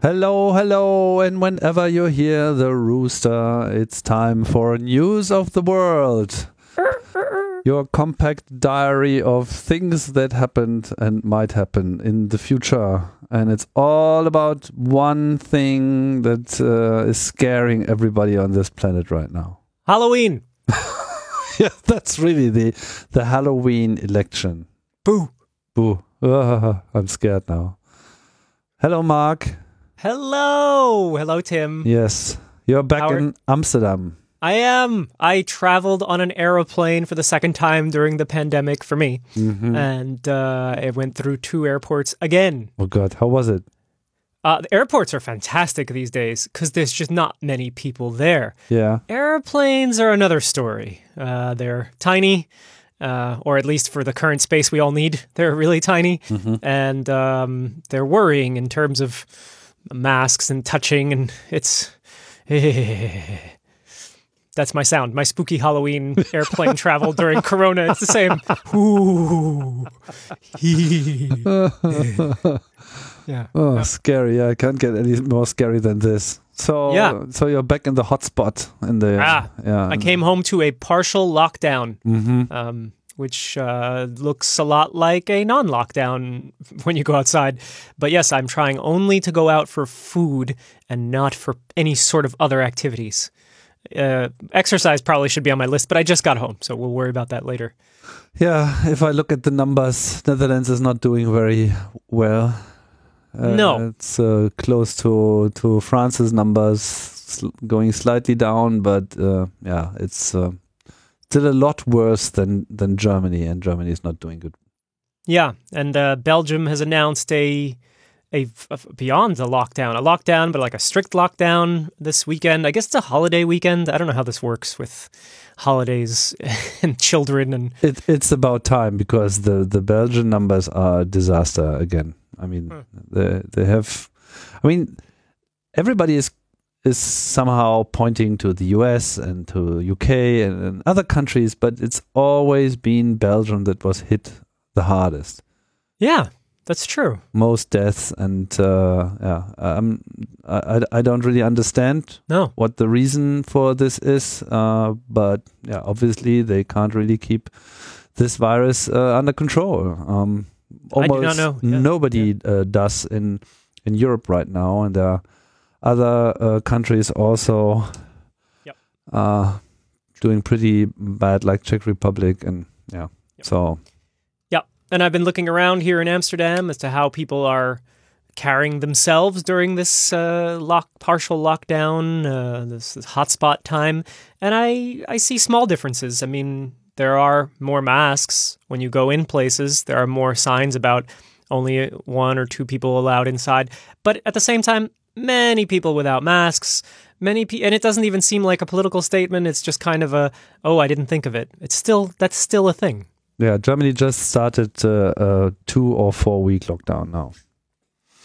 Hello, hello, and whenever you hear the rooster, it's time for News of the World. Your compact diary of things that happened and might happen in the future. And it's all about one thing that uh, is scaring everybody on this planet right now. Halloween. yeah, that's really the, the Halloween election. Boo. Boo. Ah, I'm scared now. Hello, Mark. Hello. Hello, Tim. Yes, you're back are- in Amsterdam. I am. I traveled on an aeroplane for the second time during the pandemic for me. Mhm. And uh, I went through two airports again. Oh God, how was it? Uh, the airports are fantastic these days because there's just not many people there. Yeah. Airplanes are another story. Uh, they're tiny, uh, or at least for the current space we all need, they're really tiny. And um, they're worrying in terms of masks and touching, and it's. That's my sound. My spooky Halloween airplane travel during Corona. It's the same. Ooh. yeah. Oh, scary. Yeah, I can't get any more scary than this. So, Yeah. so you're back in the hotspot in the. Ah, yeah. I came home to a partial lockdown. hmm um, which uh, looks a lot like a non lockdown when you go outside. But yes, I'm trying only to go out for food and not for any sort of other activities. Uh, exercise probably should be on my list, but I just got home, so we'll worry about that later. Yeah. If I look at the numbers, Netherlands is not doing very well. Uh, No. it's uh, close to to France's numbers, sl- going slightly down, but uh, yeah, it's uh, still a lot worse than than Germany, and Germany is not doing good. Yeah, and uh, Belgium has announced a, a a beyond a lockdown, a lockdown, but like a strict lockdown this weekend. I guess it's a holiday weekend. I don't know how this works with holidays and children and It, it's about time because the, the Belgian numbers are a disaster again. I mean, Hmm. they they have. I mean, everybody is is somehow pointing to the US and to UK and, and other countries, but it's always been Belgium that was hit the hardest. yeah, that's true. Most deaths and uh, yeah, um, I, I don't really understand No, what the reason for this is, uh, but yeah, obviously they can't really keep this virus uh, under control. Um, I do almost not know. Yeah. nobody Uh, does in in Europe right now, and there are other uh, countries also Yep. uh, doing pretty bad, like Czech Republic, and yeah. Yep. So yeah, And I've been looking around here in Amsterdam as to how people are carrying themselves during this uh, lock, partial lockdown, uh, this, this hotspot time, and I I see small differences. I mean, there are more masks when you go in places. There are more signs about only one or two people allowed inside, but at the same time, many people without masks. Many pe- and it doesn't even seem like a political statement. It's just kind of a oh, I didn't think of it. It's still that's still a thing. yeah, Germany just started uh, a two or four week lockdown now.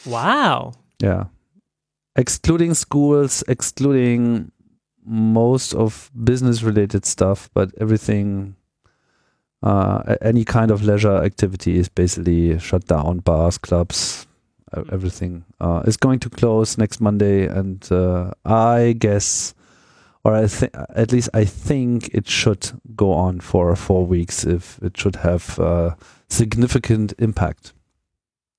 Wow. Yeah. Excluding schools, excluding most of business related stuff, but everything, uh, any kind of leisure activity is basically shut down. Bars, clubs. Everything uh, is going to close next Monday. And uh, I guess, or I think, at least I think it should go on for four weeks if it should have uh, significant impact.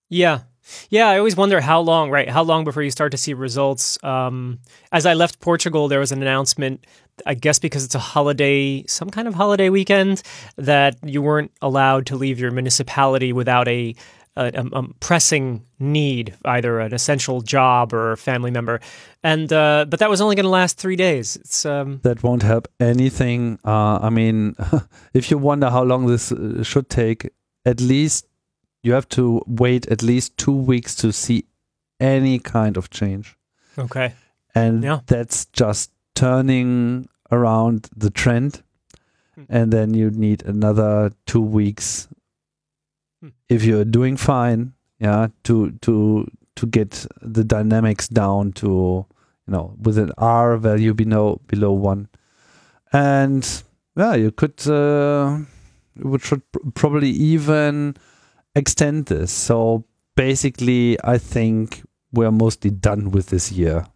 Yeah. Yeah, I always wonder how long, right? How long before you start to see results? Um, as I left Portugal, there was an announcement, I guess because it's a holiday, some kind of holiday weekend, that you weren't allowed to leave your municipality without a, a, a- pressing need, either an essential job or a family member. And uh, but that was only going to last three days. It's um, that won't help anything. Uh, I mean, if you wonder how long this uh, should take, at least you have to wait at least two weeks to see any kind of change. okay. And Yeah. that's just turning around the trend. Hmm. And then you need another two weeks. If you're doing fine, yeah, to to to get the dynamics down to you know with an R value below below one, and yeah, you could uh, you should probably even extend this. So basically, I think we're mostly done with this year.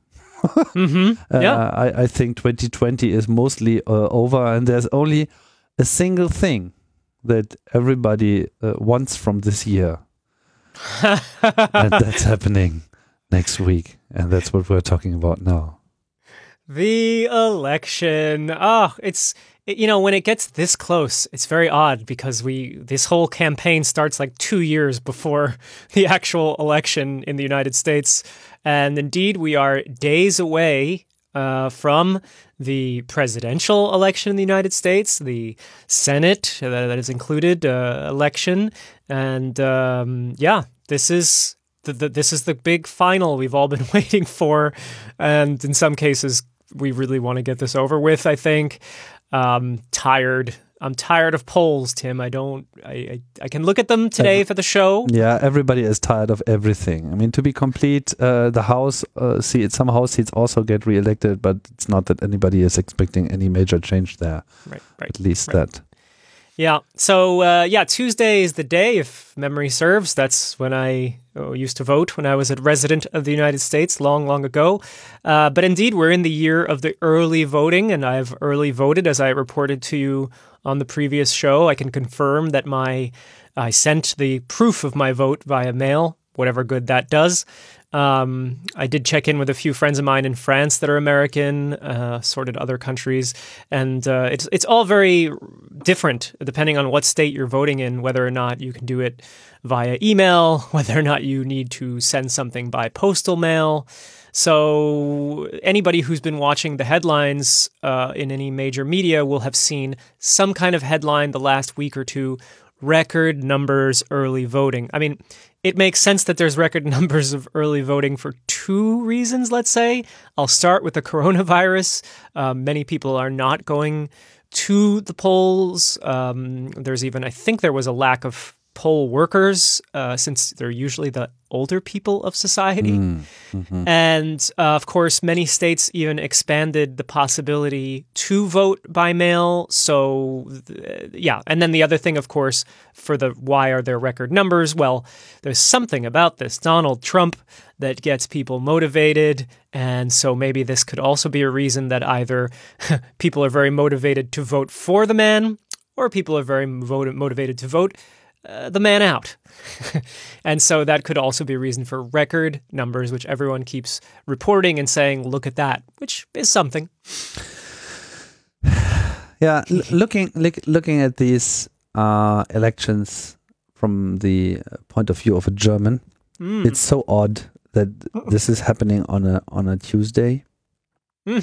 hmm Uh, Yeah. I, I think 2020 is mostly uh, over, and there's only a single thing that everybody uh, wants from this year, and that's happening next week, and that's what we're talking about now. The election. Oh, it's it, you know when it gets this close, it's very odd because we this whole campaign starts like 2 years before the actual election in the United States and indeed we are days away uh, from the presidential election in the United States, the Senate uh, that is included uh, election and um, yeah, this is the, the, this is the big final we've all been waiting for, and in some cases, we really want to get this over with. I think. Um, tired. I'm tired of polls, Tim. I don't. I I, I can look at them today for the show. Yeah, everybody is tired of everything. I mean, to be complete, uh, the House uh, seat, some House seats also get re-elected, but it's not that anybody is expecting any major change there. Right. Right. At least right. that. Yeah. So uh, yeah, Tuesday is the day, if memory serves. That's when I oh, used to vote when I was a resident of the United States long, long ago. Uh, but indeed, we're in the year of the early voting, and I've early voted, as I reported to you on the previous show. I can confirm that my I sent the proof of my vote via mail, whatever good that does. Um, I did check in with a few friends of mine in France that are American, uh, sorted other countries, and uh, it's it's all very different depending on what state you're voting in, whether or not you can do it via email, whether or not you need to send something by postal mail. So anybody who's been watching the headlines uh, in any major media will have seen some kind of headline the last week or two record numbers early voting. I mean, it makes sense that there's record numbers of early voting for two reasons, let's say. I'll start with the coronavirus. Um, many people are not going to the polls. Um, there's even, I think there was a lack of poll workers uh, since they're usually the older people of society. Mm, mhm. And uh, of course, many states even expanded the possibility to vote by mail. So, th- yeah. And then the other thing, of course, for the why are there record numbers? Well, there's something about this Donald Trump that gets people motivated. And so maybe this could also be a reason that either people are very motivated to vote for the man or people are very motivated to vote uh, the man out. and so that could also be a reason for record numbers, which everyone keeps reporting and saying, look at that, which is something. Yeah, l- looking look, looking at these uh, elections from the point of view of a German, Mm. it's so odd that this is happening on a on a Tuesday, and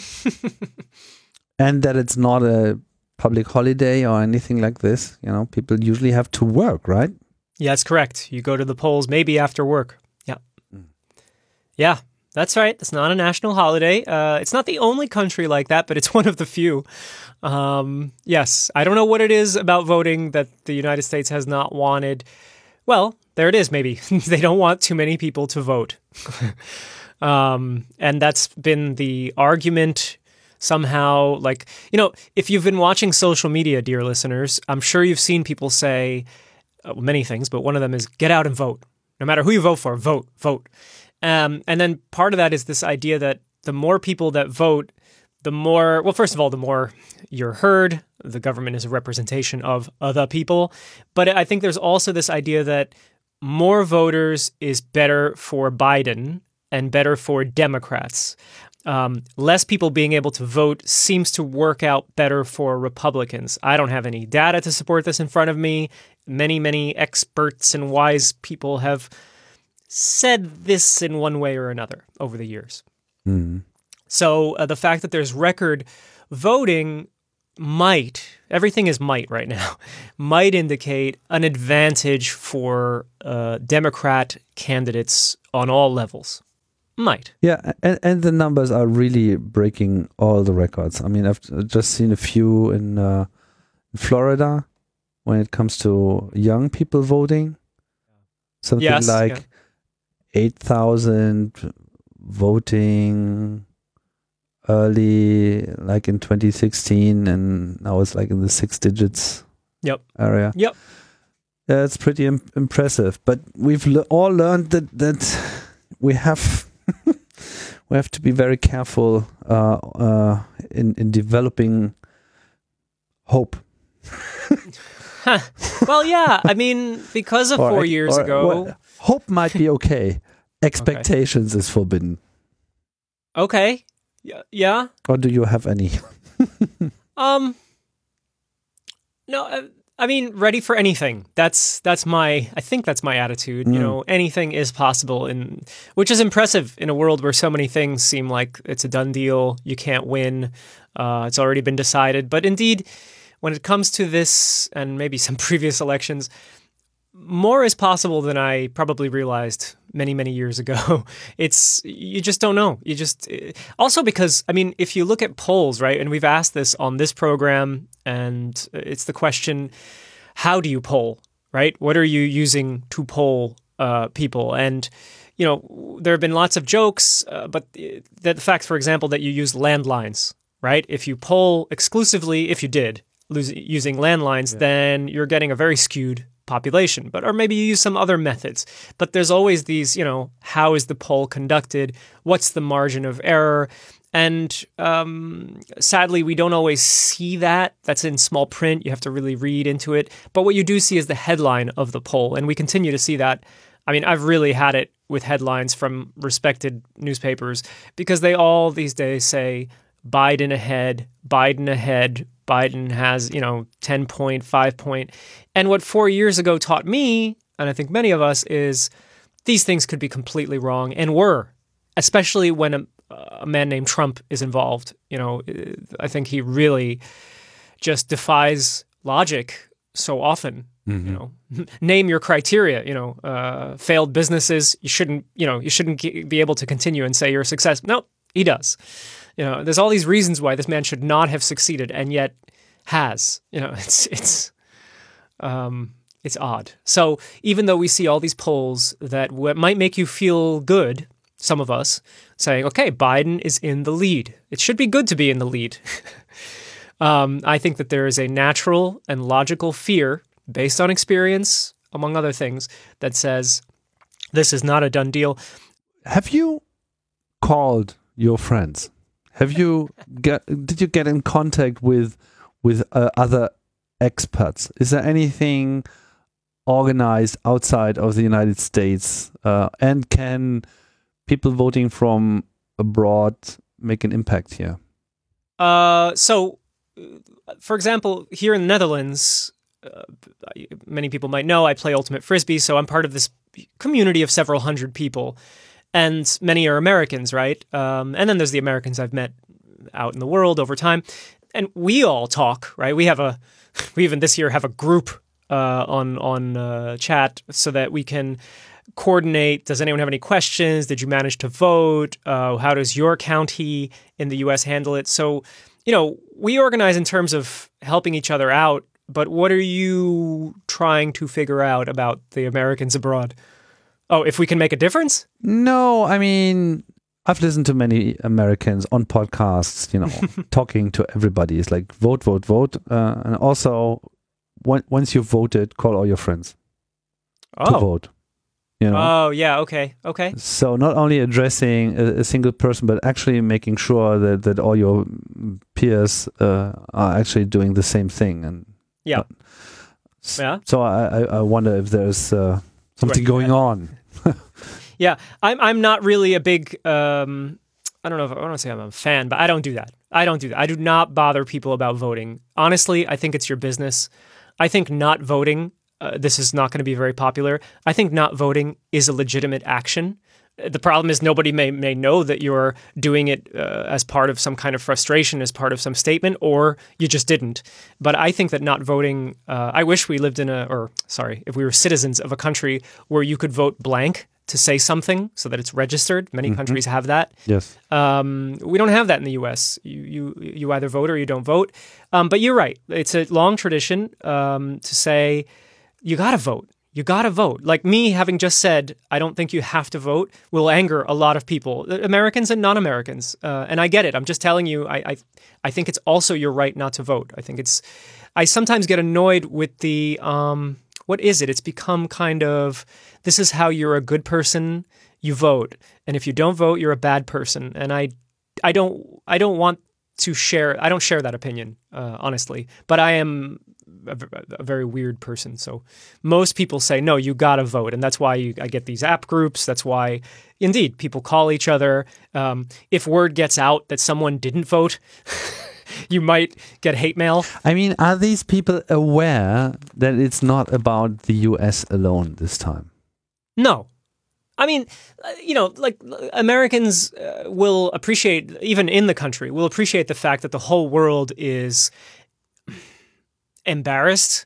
that it's not a public holiday or anything like this. You know, people usually have to work, right? yeah, that's correct. You go to the polls maybe after work. Yeah. Mm. Yeah, that's right. It's not a national holiday. Uh, it's not the only country like that, but it's one of the few. Um, yes, I don't know what it is about voting that the United States has not wanted. Well, there it is, maybe. they don't want too many people to vote. um, and that's been the argument somehow. Like, you know, if you've been watching social media, dear listeners, I'm sure you've seen people say uh, many things, but one of them is get out and vote. No matter who you vote for, vote, vote. Um, and then part of that is this idea that the more people that vote, the more, well, first of all, the more you're heard. The government is a representation of other people. But I think there's also this idea that more voters is better for Biden and better for Democrats. Um, less people being able to vote seems to work out better for Republicans. I don't have any data to support this in front of me. Many, many experts and wise people have said this in one way or another over the years. Mm. So uh, the fact that there's record voting might, everything is might right now, might indicate an advantage for uh, Democrat candidates on all levels. Might. Yeah, and, and the numbers are really breaking all the records. I mean, I've just seen a few in uh, Florida when it comes to young people voting. Something Yes, like yeah. 8,000 voting early, like in 2016, and now it's like in the six digits Yep. area. Yep. Yeah, it's pretty Im- impressive. But we've le- all learned that that we have we have to be very careful uh, uh, in in developing hope. Well, yeah. I mean, because of Or- four years or- ago. well, hope might be okay. Expectations is forbidden. Okay. Yeah. Yeah. Or do you have any? Um. No, uh, I mean, ready for anything. That's that's my. I think that's my attitude. You Mm. know, anything is possible, in which is impressive in a world where so many things seem like it's a done deal. You can't win. Uh, it's already been decided. But indeed, when it comes to this and maybe some previous elections, more is possible than I probably realized many, many years ago. It's you just don't know. You just also because I mean, if you look at polls, right, and we've asked this on this program, and it's the question: How do you poll? Right? What are you using to poll uh, people? And you know, there have been lots of jokes, uh, but the, the fact, for example, that you use landlines, right? If you poll exclusively, if you did using landlines, then you're getting a very skewed population. But or maybe you use some other methods. But there's always these, you know, how is the poll conducted? What's the margin of error? And um, sadly, we don't always see that. That's in small print. You have to really read into it. But what you do see is the headline of the poll. And we continue to see that. I mean, I've really had it with headlines from respected newspapers because they all these days say Biden ahead, Biden ahead, Biden has, you know, 10 point, 5 point. And what four years ago taught me, and I think many of us, is these things could be completely wrong and were, especially when a, a man named Trump is involved. You know, I think he really just defies logic so often. You know, name your criteria. You know, uh, failed businesses. You shouldn't. You know, you shouldn't be able to continue and say you're a success. No, he does. You know, there's all these reasons why this man should not have succeeded, and yet has. You know, it's it's um, it's odd. So even though we see all these polls that w- might make you feel good, some of us saying, "Okay, Biden is in the lead. It should be good to be in the lead." um, I think that there is a natural and logical fear based on experience, among other things, that says this is not a done deal. Have you called your friends? Have you get? Did you get in contact with with uh, other experts? Is there anything organized outside of the United States? Uh, and can people voting from abroad make an impact here? Uh, so, for example, here in the Netherlands, uh, many people might know I play Ultimate Frisbee, so I'm part of this community of several hundred people, and many are Americans, right? Um, and then there's the Americans I've met out in the world over time, and we all talk, right? We have a, we even this year have a group uh, on on uh, chat so that we can coordinate. Does anyone have any questions? Did you manage to vote? Uh, how does your county in the U.S. handle it? So, you know, we organize in terms of helping each other out. But what are you trying to figure out about the Americans abroad? Oh, if we can make a difference? No, I mean, I've listened to many Americans on podcasts, you know, talking to everybody. It's like vote, vote, vote. Uh, and also, when, once you've voted, call all your friends to Oh, vote. You know? oh, yeah. Okay, okay. so not only addressing a, a single person, but actually making sure that, that all your peers uh, are actually doing the same thing. And Yeah. uh, Yeah. So I, I, I wonder if there's uh, something Right, going on. Yeah, I'm I'm not really a big um I don't know if I want to say I'm a fan, but I don't do that. I don't do that. I do not bother people about voting. Honestly, I think it's your business. I think not voting uh, this is not going to be very popular. I think not voting is a legitimate action. The problem is nobody may may know that you're doing it uh, as part of some kind of frustration, as part of some statement, or you just didn't. But I think that not voting. Uh, I wish we lived in a, or sorry, if we were citizens of a country where you could vote blank to say something so that it's registered. Many countries have that. Yes. Um, we don't have that in the U.S. You you you either vote or you don't vote. Um, but you're right. It's a long tradition um, to say you got to vote. You got to vote. Like me having just said, I don't think you have to vote will anger a lot of people, Americans and non-Americans. Uh, and I get it. I'm just telling you. I, I I think it's also your right not to vote. I think it's. I sometimes get annoyed with the um, what is it? It's become kind of this is how you're a good person. you vote, and if you don't vote, you're a bad person. And I, I don't, I don't want to share. I don't share that opinion, uh, honestly. But I am a, a, very weird person. So most people say no, you got to vote, and that's why you, I get these app groups. That's why, indeed, people call each other. Um, if word gets out that someone didn't vote. you might get hate mail. I mean, are these people aware that it's not about the US alone this time? No. I mean, uh, you know, like Americans uh, will appreciate, even in the country, will appreciate the fact that the whole world is embarrassed,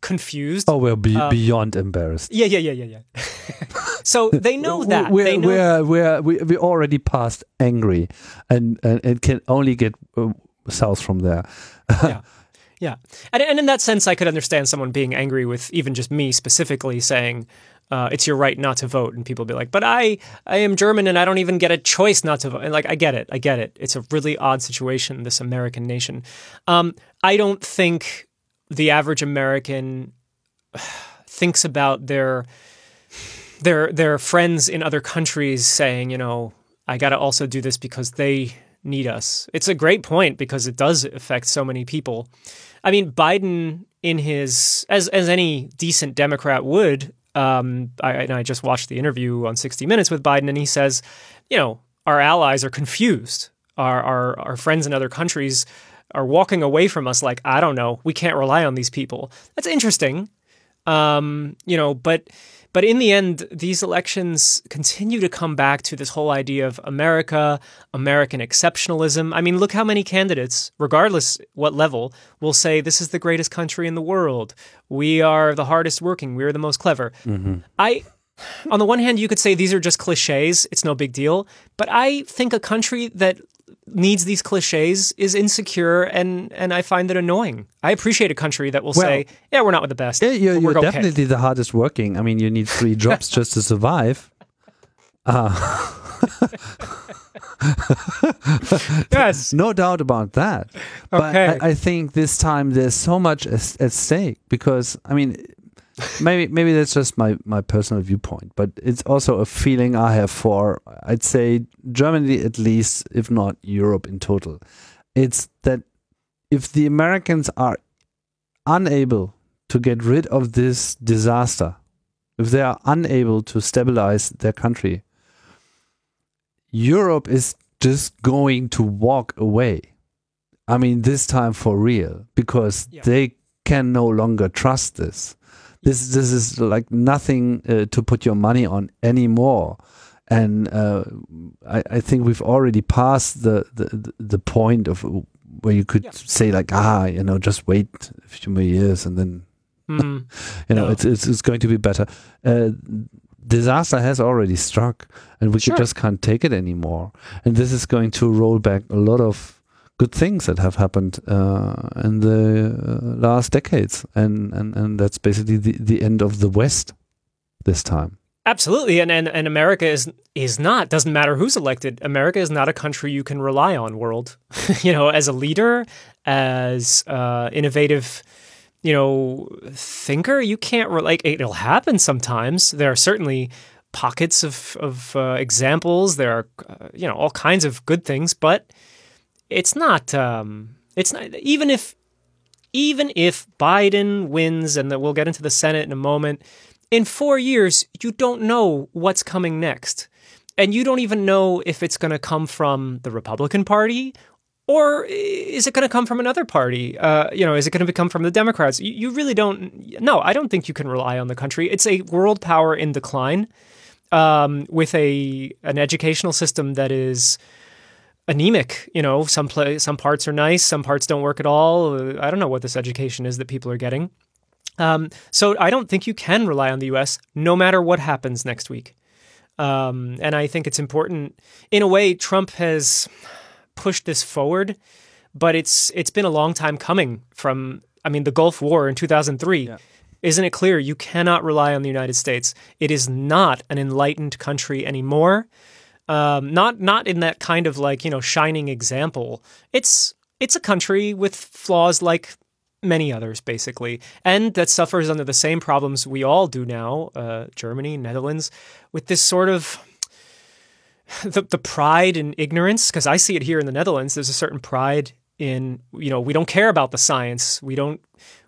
confused. Oh, we're be- um, beyond embarrassed. Yeah, yeah, yeah, yeah, yeah. so they know that. We're, they know we're, we're, we we already past angry, and, and it can only get uh, south from there. yeah. Yeah. And, and in that sense, I could understand someone being angry with even just me specifically saying, uh, it's your right not to vote. And people be like, but I, I am German and I don't even get a choice not to vote. And like, I get it. I get it. It's a really odd situation, this American nation. Um, I don't think the average American thinks about their their their friends in other countries saying, you know, I got to also do this because they need us. It's a great point because it does affect so many people. I mean, Biden in his as as any decent Democrat would. Um, I, I just watched the interview on 60 Minutes with Biden, and he says, you know, our allies are confused. Our our our friends in other countries are walking away from us like, I don't know, we can't rely on these people. That's interesting. Um, you know, but but in the end, these elections continue to come back to this whole idea of America, American exceptionalism. I mean, look how many candidates, regardless what level, will say this is the greatest country in the world. We are the hardest working. We are the most clever. Mm-hmm. I on the one hand, you could say these are just cliches. It's no big deal. But I think a country that needs these cliches is insecure and and I find that annoying. I appreciate a country that will well, say, "Yeah, we're not with the best." Yeah, you're, you're definitely the hardest working. I mean, you need three jobs just to survive. Uh, yes, no doubt about that. But. I, I, think this time there's so much at, at stake because I mean, maybe maybe that's just my my personal viewpoint, but it's also a feeling I have for I'd say Germany at least, if not Europe in total. It's that if the Americans are unable to get rid of this disaster, if they are unable to stabilize their country, Europe is just going to walk away. I mean, this time for real, because yeah. they can no longer trust this. This this is like nothing uh, to put your money on anymore. And uh, I, I think we've already passed the, the, the point of where you could yeah. say like, ah, you know, just wait a few more years and then, mm. you know, no. it's, it's, it's going to be better. Uh, disaster has already struck and we sure. just can't take it anymore. And this is going to roll back a lot of good things that have happened uh, in the uh, last decades, and, and and that's basically the, the end of the West this time. Absolutely, and, and and America is is not doesn't matter who's elected. America is not a country you can rely on. World, you know, as a leader, as uh, innovative, you know, thinker, you can't re- like it'll happen sometimes. There are certainly pockets of of uh, examples. There are uh, you know all kinds of good things, but it's not um, it's not even if even if Biden wins and that we'll get into the Senate in a moment, in 4 years you don't know what's coming next. And you don't even know if it's going to come from the Republican Party or is it going to come from another party? Uh, you know, is it going to come from the Democrats? You, you, really don't. No, I don't think you can rely on the country. It's a world power in decline, um, with a an educational system that is anemic. You know, some play, some parts are nice, some parts don't work at all. I don't know what this education is that people are getting. Um, so I don't think you can rely on the U.S. no matter what happens next week. Um, and I think it's important. In a way, Trump has pushed this forward, but it's it's been a long time coming. From I mean, the Gulf War in 2003. Yeah. Isn't it clear you cannot rely on the United States? It is not an enlightened country anymore. Um, not not in that kind of like you know shining example. It's it's a country with flaws like many others, basically, and that suffers under the same problems we all do now. Uh, Germany, Netherlands, with this sort of the the pride and ignorance because I see it here in the Netherlands. There's a certain pride in you know we don't care about the science. We don't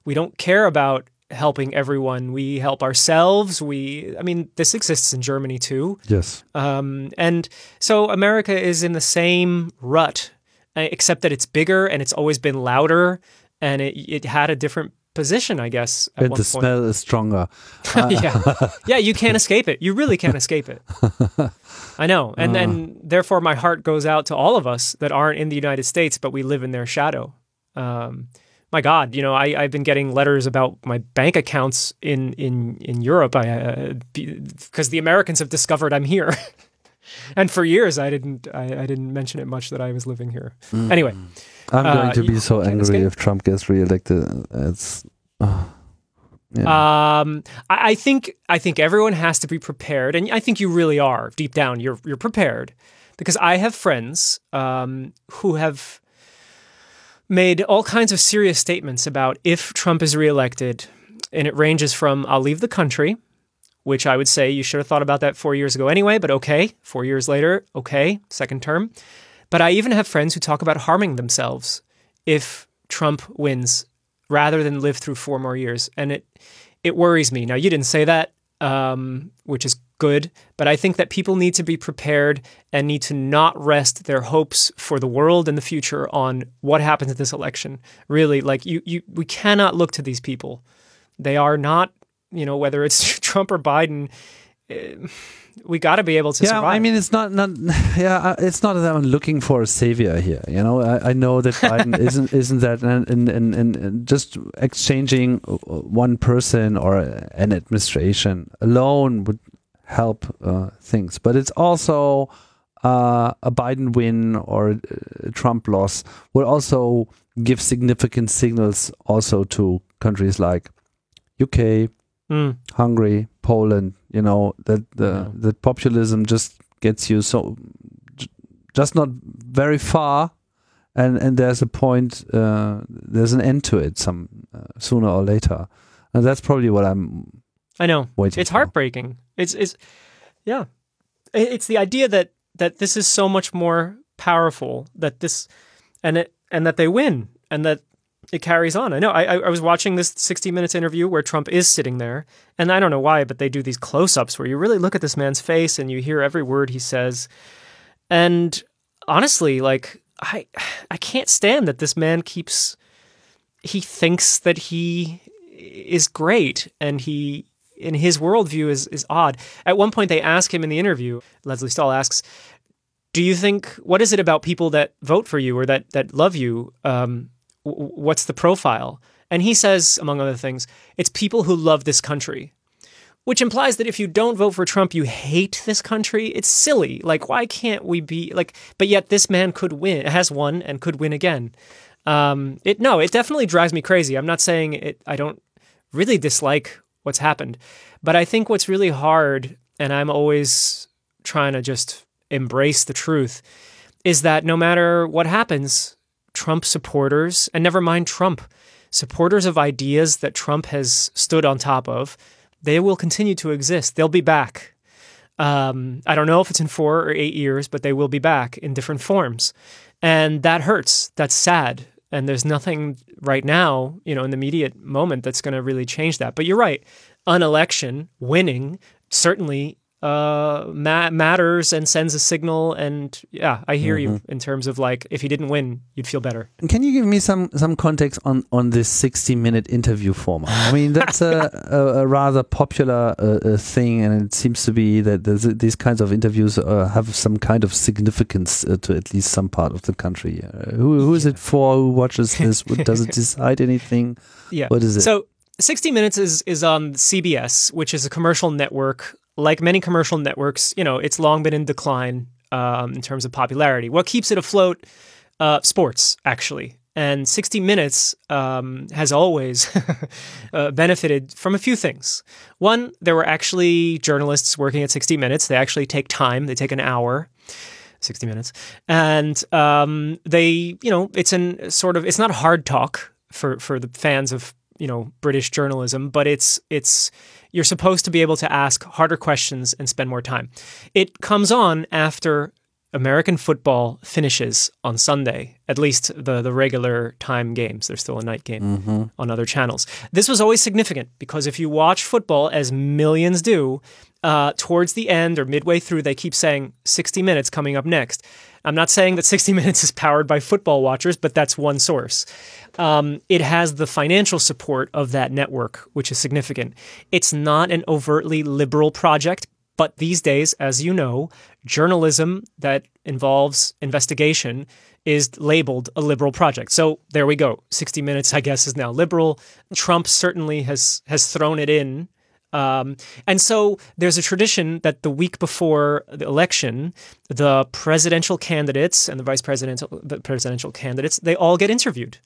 we don't care about helping everyone. We help ourselves. We I mean this exists in Germany too. Yes. Um, and so America is in the same rut, uh, except that it's bigger and it's always been louder, and it it had a different position, I guess. And the point. smell is stronger. yeah, yeah, you can't escape it. You really can't escape it. I know, and and therefore my heart goes out to all of us that aren't in the United States, but we live in their shadow. Um, my God, you know, I, I've been getting letters about my bank accounts in in in Europe. I because the Americans have discovered I'm here, and for years I didn't I, I didn't mention it much that I was living here. Anyway, I'm going Uh, to be so angry if Trump gets reelected. It's. uh, yeah. Um, I, I think I think everyone has to be prepared, and I think you really are deep down. You're you're prepared because I have friends um, who have made all kinds of serious statements about if Trump is reelected, and it ranges from "I'll leave the country," which I would say you should have thought about that four years ago anyway, but okay, four years later, okay, second term. But I even have friends who talk about harming themselves if Trump wins rather than live through four more years. And it it worries me. Now you didn't say that, um, which is good, but I think that people need to be prepared and need to not rest their hopes for the world and the future on what happens in this election. Really, like you, you we cannot look to these people. They are not, you know, whether it's Trump or Biden. eh, We got to be able to yeah, survive. I mean, it's not, not. Yeah, it's not that I'm looking for a savior here. You know, I, I know that Biden isn't isn't that, and, and, and, and just exchanging one person or an administration alone would help uh, things. But it's also uh, a Biden win or a Trump loss would also give significant signals also to countries like UK, Mm. Hungary, Poland, you know, that the Yeah. the populism just gets you so just not very far and and there's a point uh, there's an end to it some uh, sooner or later. And that's probably what I'm I know. waiting it's for. heartbreaking. It's it's yeah. It's the idea that that this is so much more powerful that this and it and that they win and that it carries on. I know. I I- was watching this 60 minutes interview where Trump is sitting there, and I don't know why, but they do these close-ups where you really look at this man's face and you hear every word he says. And honestly, like I I can't stand that this man keeps he thinks that he is great and he in his worldview is is odd. At one point they ask him in the interview, Lesley Stahl asks, Do you think what is it about people that vote for you or that that love you? Um, w- what's the profile? And he says, among other things, it's people who love this country. Which implies that if you don't vote for Trump, you hate this country. It's silly. Like, why can't we be like? But yet, this man could win, has won, and could win again. Um, it no, it definitely drives me crazy. I'm not saying it. I don't really dislike what's happened, but I think what's really hard, and I'm always trying to just embrace the truth, is that no matter what happens, Trump supporters, and never mind Trump, supporters of ideas that Trump has stood on top of, they will continue to exist. They'll be back. Um, I don't know if it's in four or eight years, but they will be back in different forms. And that hurts. That's sad. And there's nothing right now, you know, in the immediate moment that's going to really change that. But you're right. An election, winning, certainly uh, ma- matters and sends a signal. And yeah, I hear you in terms of like, if he didn't win, you'd feel better. Can you give me some some context on on this 60 minute interview format? I mean, that's a, a, a rather popular uh, uh, thing, and it seems to be that these kinds of interviews uh, have some kind of significance uh, to at least some part of the country. Uh, who who is it for? Who watches this? Does it decide anything? Yeah. What is it? So 60 Minutes is is on CBS, which is a commercial network. Like many commercial networks, you know, it's long been in decline um, in terms of popularity. What keeps it afloat? Uh, sports, actually. And 60 Minutes um, has always uh, benefited from a few things. One, there were actually journalists working at 60 Minutes. They actually take time, they take an hour 60 minutes and um, they you know it's an sort of it's not hard talk for for the fans of you know British journalism, but it's it's you're supposed to be able to ask harder questions and spend more time. It comes on after American football finishes on Sunday, at least the, the regular time games. There's still a night game Mm-hmm. on other channels. This was always significant because if you watch football, as millions do, uh, towards the end or midway through, they keep saying 60 minutes coming up next. I'm not saying that 60 Minutes is powered by football watchers, but that's one source. Um, it has the financial support of that network, which is significant. It's not an overtly liberal project, but these days, as you know, journalism that involves investigation is labeled a liberal project. So there we go. 60 Minutes, I guess, is now liberal. Trump certainly has has thrown it in. Um, and so there's a tradition that the week before the election, the presidential candidates and the vice presidential the presidential candidates they all get interviewed.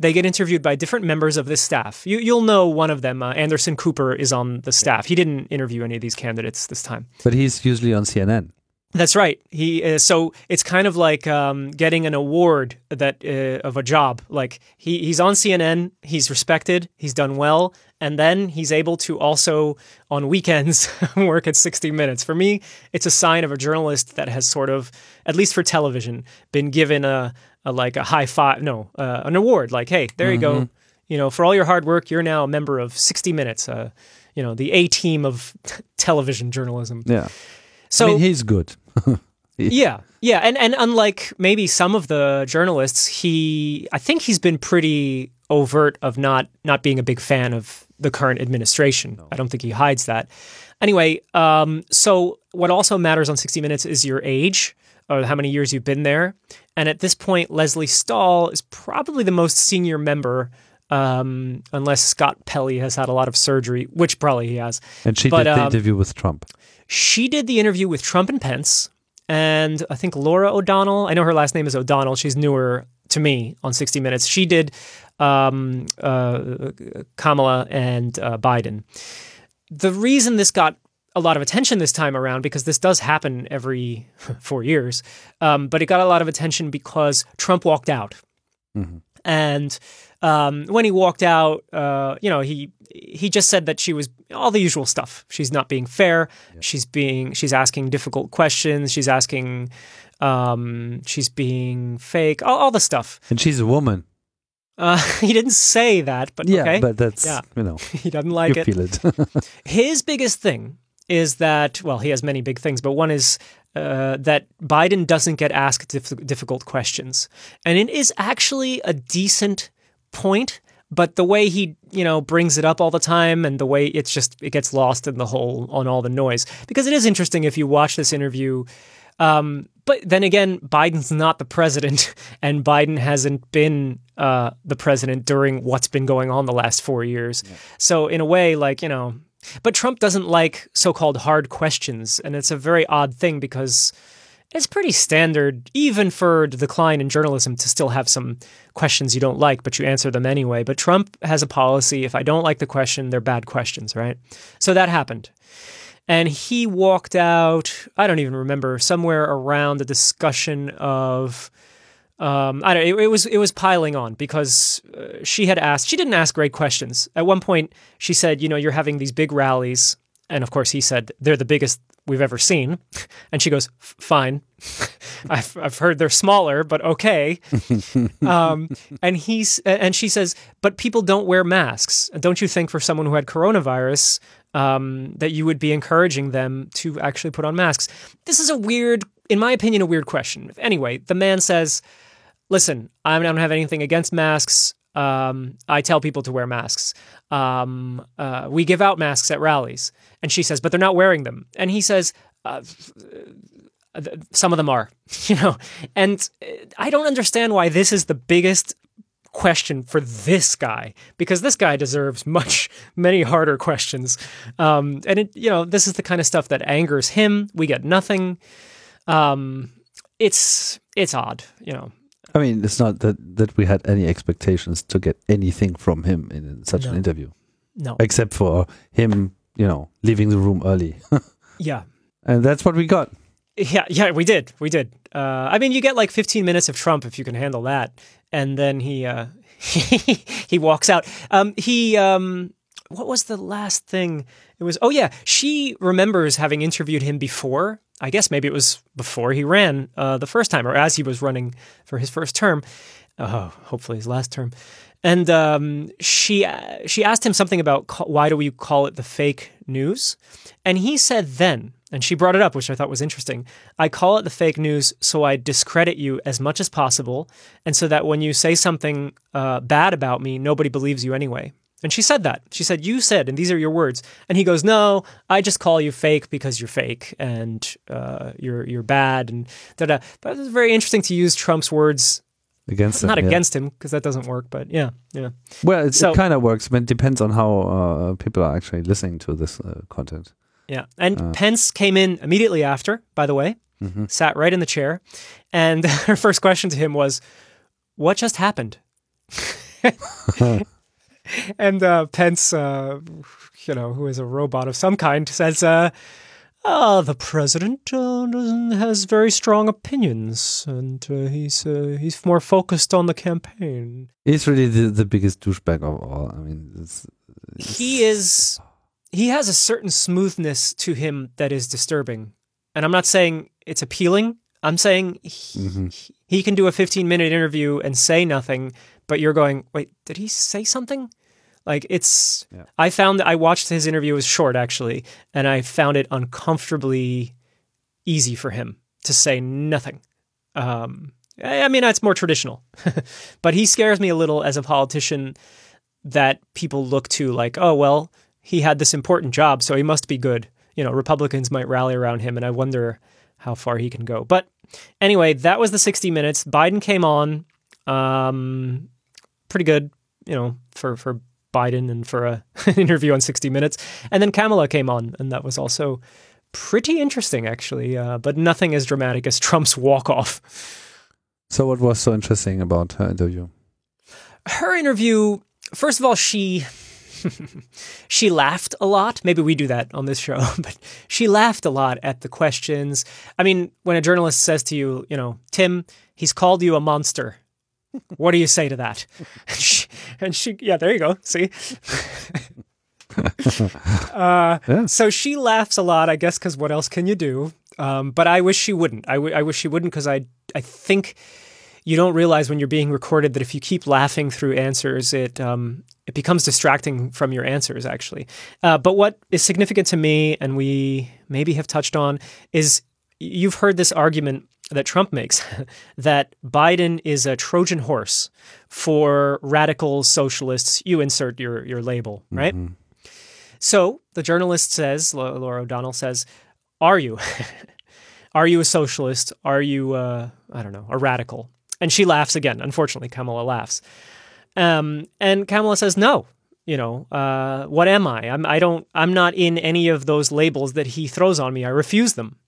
They get interviewed by different members of this staff. You, you'll know one of them. Uh, Anderson Cooper is on the staff. He didn't interview any of these candidates this time. But he's usually on CNN. That's right. He uh, so it's kind of like um, getting an award that uh, of a job. Like he he's on CNN, he's respected, he's done well, and then he's able to also on weekends work at 60 Minutes. For me, it's a sign of a journalist that has sort of, at least for television, been given a, a like a high five, no, uh, an award. Like, hey, there you go. You know, for all your hard work, you're now a member of 60 Minutes. Uh, you know, the A team of television journalism. Yeah. So I mean, he's good. yeah, yeah, and and unlike maybe some of the journalists, he I think he's been pretty overt of not not being a big fan of the current administration. I don't think he hides that. Anyway, um, so what also matters on 60 Minutes is your age or how many years you've been there. And at this point, Lesley Stahl is probably the most senior member, um, unless Scott Pelley has had a lot of surgery, which probably he has. And she But, did the um, interview with Trump. She did the interview with Trump and Pence, and I think Laura O'Donnell. I know her last name is O'Donnell. She's newer to me on 60 Minutes. She did um, uh, Kamala and uh, Biden. The reason this got a lot of attention this time around, because this does happen every four years, um, but it got a lot of attention because Trump walked out. And um, when he walked out, uh, you know, he he just said that she was all the usual stuff. She's not being fair. She's being she's asking difficult questions. She's asking, um, she's being fake. All, all the stuff. And she's a woman. Uh, he didn't say that, but Yeah, okay. but that's, Yeah. you know, he doesn't like you it. feel it. His biggest thing is that, well, he has many big things, but one is uh, that Biden doesn't get asked dif- difficult questions. And it is actually a decent point, but the way he, you know, brings it up all the time and the way it's just, it gets lost in the whole, on all the noise. Because it is interesting if you watch this interview. Um, but then again, Biden's not the president, and Biden hasn't been uh, the president during what's been going on the last four years. So, in a way, like, you know, but Trump doesn't like so called hard questions. And it's a very odd thing because it's pretty standard, even for the decline in journalism, to still have some questions you don't like, but you answer them anyway. But Trump has a policy if I don't like the question, they're bad questions, right? So that happened. And he walked out, I don't even remember, somewhere around the discussion of. Um, I don't. It, it was it was piling on because uh, she had asked. She didn't ask great questions. At one point, she said, "You know, you're having these big rallies," and of course, he said they're the biggest we've ever seen. And she goes, "Fine, I've I've heard they're smaller, but okay." um, and he's and she says, "But people don't wear masks. Don't you think for someone who had coronavirus?" Um, that you would be encouraging them to actually put on masks. This is a weird, in my opinion, a weird question. Anyway, the man says, listen, I don't have anything against masks. Um, I tell people to wear masks. Um, uh, we give out masks at rallies. And she says, but they're not wearing them. And he says, uh, uh, some of them are, you know. And uh, I don't understand why this is the biggest question for this guy because this guy deserves much many harder questions um and it you know this is the kind of stuff that angers him we get nothing um it's it's odd you know I mean, it's not that, that we had any expectations to get anything from him in, such an interview, no except for him, you know, leaving the room early. yeah and that's what we got. Yeah, yeah, we did, we did. Uh, I mean, you get like 15 minutes of Trump if you can handle that, and then he uh, he, he walks out. Um, he um, what was the last thing? It was oh yeah, she remembers having interviewed him before. I guess maybe it was before he ran uh, the first time, or as he was running for his first term. Oh, hopefully his last term. And um, she she asked him something about why do we call it the fake news, and he said then, and she brought it up, which I thought was interesting. I call it the fake news so I discredit you as much as possible, and so that when you say something uh, bad about me, nobody believes you anyway. And she said that. She said, You said, and these are your words. And he goes, No, I just call you fake because you're fake and uh, you're you're bad and da da. But it's very interesting to use Trump's words against him. Not yeah. against him because that doesn't work, but yeah, yeah. Well, it, so, it kind of works, but it depends on how uh, people are actually listening to this uh, content. Yeah, and uh. Pence came in immediately after. By the way, mm-hmm. sat right in the chair, and her first question to him was, "What just happened?" and uh, Pence, uh, you know, who is a robot of some kind, says, uh, uh, the president uh, has very strong opinions, and uh, he's uh, he's more focused on the campaign. He's really the, the biggest douchebag of all. I mean, it's, it's... he is. He has a certain smoothness to him that is disturbing, and I'm not saying it's appealing. I'm saying he, mm-hmm. he can do a 15 minute interview and say nothing, but you're going, wait, did he say something? Like it's, yeah. I found that I watched his interview. It was short actually, and I found it uncomfortably easy for him to say nothing. Um, I mean, it's more traditional, but he scares me a little as a politician that people look to like, oh, well, he had this important job, so he must be good. You know, Republicans might rally around him, and I wonder how far he can go. But anyway, that was the 60 minutes. Biden came on, um, pretty good, you know, for, for Biden and for a, an interview on 60 Minutes. And then Kamala came on, and that was also pretty interesting, actually, uh, but nothing as dramatic as Trump's walk off. So, what was so interesting about her interview? Her interview, first of all, she. she laughed a lot. Maybe we do that on this show, but she laughed a lot at the questions. I mean, when a journalist says to you, you know, Tim, he's called you a monster what do you say to that? And she, and she yeah, there you go. See? uh, yeah. So she laughs a lot, I guess, because what else can you do? Um, but I wish she wouldn't. I, w- I wish she wouldn't because I, I think you don't realize when you're being recorded that if you keep laughing through answers, it um, it becomes distracting from your answers, actually. Uh, but what is significant to me, and we maybe have touched on, is you've heard this argument that Trump makes that Biden is a Trojan horse for radical socialists. You insert your your label, right? Mm-hmm. So the journalist says, Norah O'Donnell says, "Are you? Are you a socialist? Are you, uh, I don't know, a radical?" And she laughs again. Unfortunately, Kamala laughs, um, and Kamala says, "No." You know, uh, what am I? I'm. I don't. I'm not in any of those labels that he throws on me. I refuse them.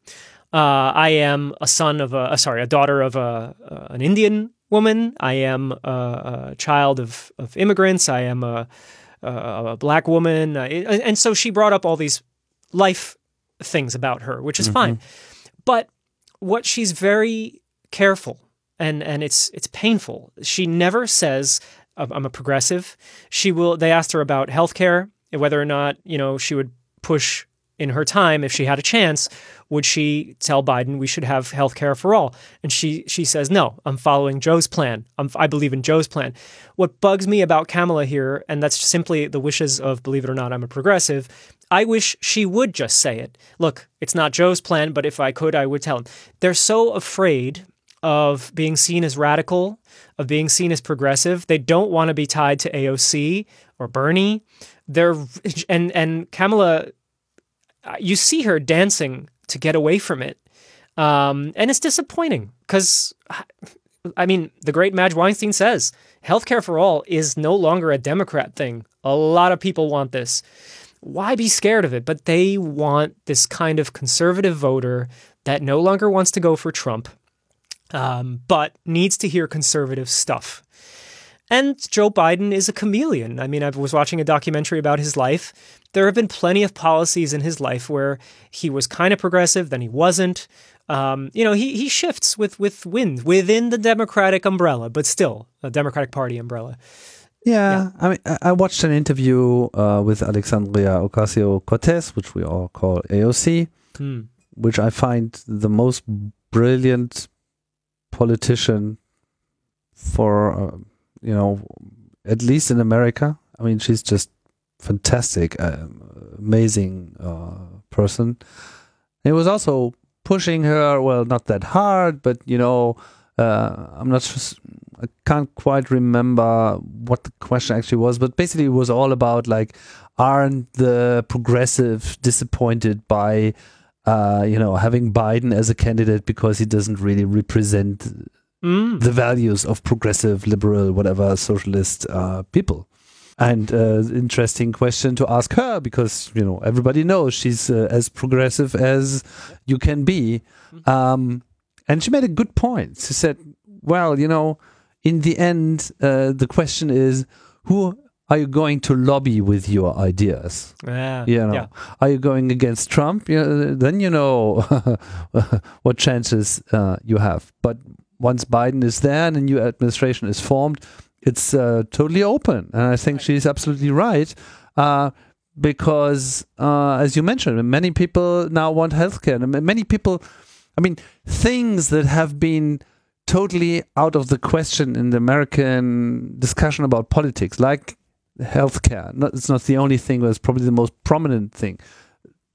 Uh, I am a son of a, uh, sorry, a daughter of a, uh, an Indian woman. I am a, a child of, of immigrants. I am a, a black woman. And so she brought up all these life things about her, which is mm-hmm. fine. But what she's very careful and and it's it's painful. She never says I'm a progressive. She will. They asked her about healthcare, whether or not you know she would push in her time, if she had a chance, would she tell Biden we should have health care for all? And she she says, no, I'm following Joe's plan. I'm, I believe in Joe's plan. What bugs me about Kamala here, and that's simply the wishes of, believe it or not, I'm a progressive. I wish she would just say it. Look, it's not Joe's plan, but if I could, I would tell him. They're so afraid of being seen as radical, of being seen as progressive. They don't want to be tied to AOC or Bernie. They're and and Kamala you see her dancing to get away from it. Um, and it's disappointing because, I mean, the great Madge Weinstein says healthcare for all is no longer a Democrat thing. A lot of people want this. Why be scared of it? But they want this kind of conservative voter that no longer wants to go for Trump, um, but needs to hear conservative stuff. And Joe Biden is a chameleon. I mean, I was watching a documentary about his life. There have been plenty of policies in his life where he was kind of progressive, then he wasn't. um, you know, he, he shifts with, with wind within the Democratic umbrella, but still a Democratic Party umbrella. Yeah, Yeah. I mean, I- watched an interview uh, with Alexandria Ocasio Cortez, which we all call AOC, Hmm. which I find the most brilliant politician for, uh, you know, at least in America. I mean, she's just fantastic, um, amazing uh, person. It was also pushing her, well, not that hard, but, you know, uh, I'm not sure. I can't quite remember what the question actually was, but basically it was all about like, aren't the progressive disappointed by, uh, you know, having Biden as a candidate because he doesn't really represent Mm. the values of progressive, liberal, whatever, socialist uh, people? And uh, interesting question to ask her because you know everybody knows she's uh, as progressive as you can be, um, and she made a good point. She said, "Well, you know, in the end, uh, the question is who." Are you going to lobby with your ideas? Yeah. You know, Yeah. are you going against Trump? You know, then you know what chances uh, you have. But once Biden is there and a new administration is formed, it's uh, totally open. And I think she's absolutely right. Uh, because, uh, as you mentioned, many people now want healthcare. And many people, I mean, things that have been totally out of the question in the American discussion about politics, like healthcare. Not, it's not the only thing, but it's probably the most prominent thing.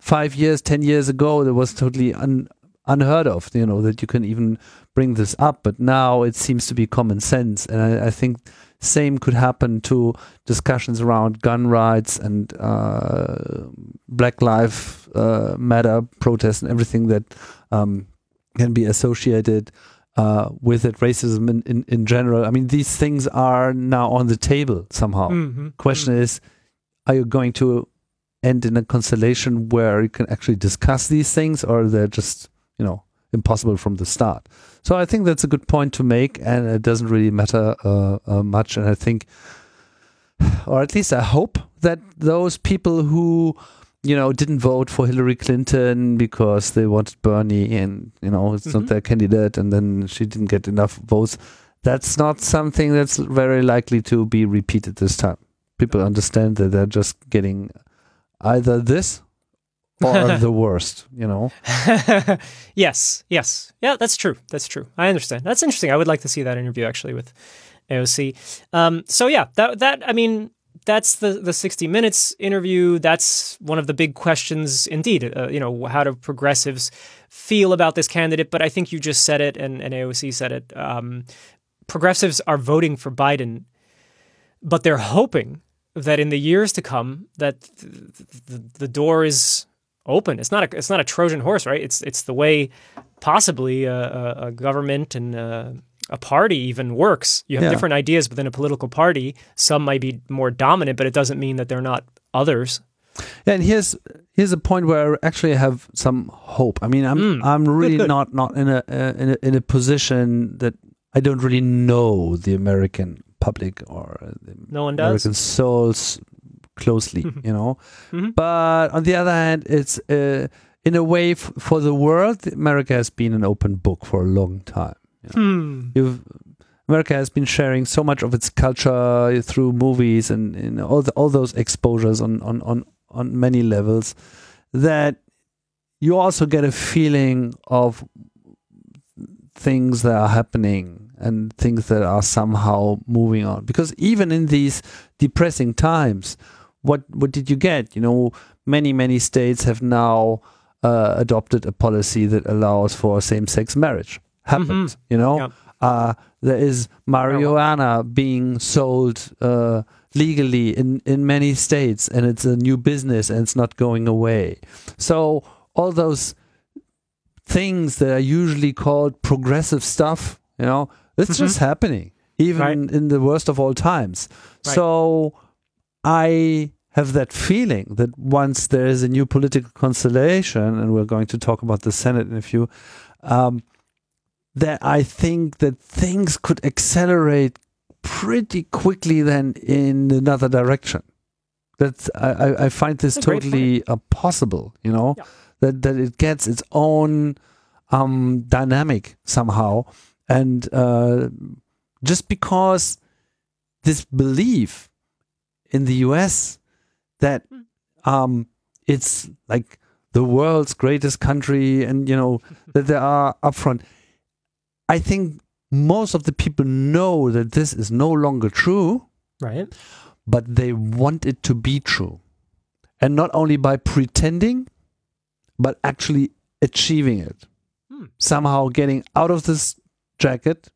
Five years, ten years ago, that was totally un, unheard of. You know that you can even bring this up, but now it seems to be common sense, and I, I think same could happen to discussions around gun rights and uh, Black Lives uh, Matter protests and everything that um, can be associated uh, with it, racism in, in, in general. I mean, these things are now on the table somehow. Mhm. Question is, are you going to end in a constellation where you can actually discuss these things, or they're just, you know, impossible from the start? So I think that's a good point to make, and it doesn't really matter uh, uh, much. And I think, or at least I hope that those people who you know, didn't vote for Hillary Clinton because they wanted Bernie and, you know, it's Mhm. not their candidate and then she didn't get enough votes. That's not something that's very likely to be repeated this time. People understand that they're just getting either this or the worst, you know? yes, yes. Yeah, that's true. That's true. I understand. That's interesting. I would like to see that interview actually with AOC. Um, so yeah, that that I mean, that's the the 60 minutes interview. That's one of the big questions indeed. Uh, you know, how do progressives feel about this candidate? But I think you just said it and, and AOC said it. Um, progressives are voting for Biden, but they're hoping that in the years to come that the, the, the door is open. It's not a it's not a Trojan horse, right? It's it's the way possibly a, a, government and a, a party even works. You have Yeah. different ideas within a political party. Some might be more dominant, but it doesn't mean that they're not others. Yeah, and here's here's a point where I actually have some hope. I mean, I'm Mm, I'm really good. not not in a, uh, in a in a position that I don't really know the American public or the No one does. American souls closely, you know. Mhm. But on the other hand, it's uh, in a way f- for the world, America has been an open book for a long time. Hmm. You've, America has been sharing so much of its culture through movies and, and all the, all those exposures on, on, on, on many levels that you also get a feeling of things that are happening and things that are somehow moving on because even in these depressing times what what did you get you know many many states have now uh, adopted a policy that allows for same-sex marriage happened Mhm. you know Yeah. uh, there is marijuana being sold uh, legally in, in many states and it's a new business and it's not going away so all those things that are usually called progressive stuff you know it's just happening even Right. in the worst of all times Right. so i have that feeling that once there is a new political constellation and we're going to talk about the senate in a few um, that I think that things could accelerate pretty quickly then in another direction. That's I, I- find this That's totally uh, possible, you know, Yeah. that that it gets its own um, dynamic somehow. And uh, just because this belief in the US that um, it's like the world's greatest country and, you know, that they are upfront, I think most of the people know that this is no longer true, Right. but they want it to be true. And not only by pretending, but actually achieving it. Hmm. Somehow getting out of this jacket,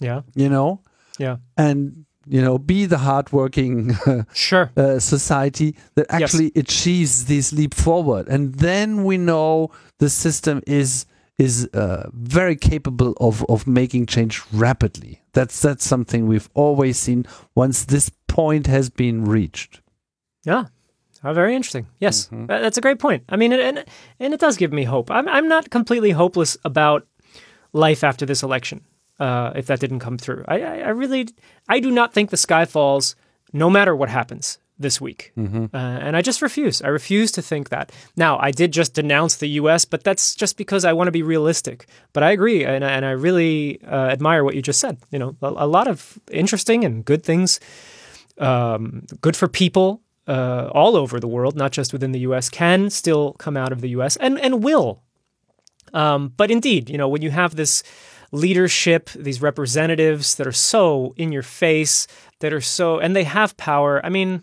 Yeah. you know, Yeah. and, you know, be the hardworking Sure. uh, society that Yes. actually achieves this leap forward. And then we know the system is is uh, very capable of, of making change rapidly. That's that's something we've always seen once this point has been reached. Yeah. Oh, very interesting. Yes, Mhm. That's a great point. I mean, and and, and it does give me hope. I'm I'm not completely hopeless about life after this election. Uh, if that didn't come through, I, I I really I do not think the sky falls, no matter what happens this week. Mm-hmm. Uh, and I just refuse. I refuse to think that. Now, I did just denounce the U.S., but that's just because I want to be realistic. But I agree, and, I- and I really uh, admire what you just said. You know, a, a lot of interesting and good things, um, good for people uh, all over the world, not just within the U.S., can still come out of the U.S. and and will. Um, but indeed, you know, when you have this leadership, these representatives that are so in your face, that are so, and they have power. I mean,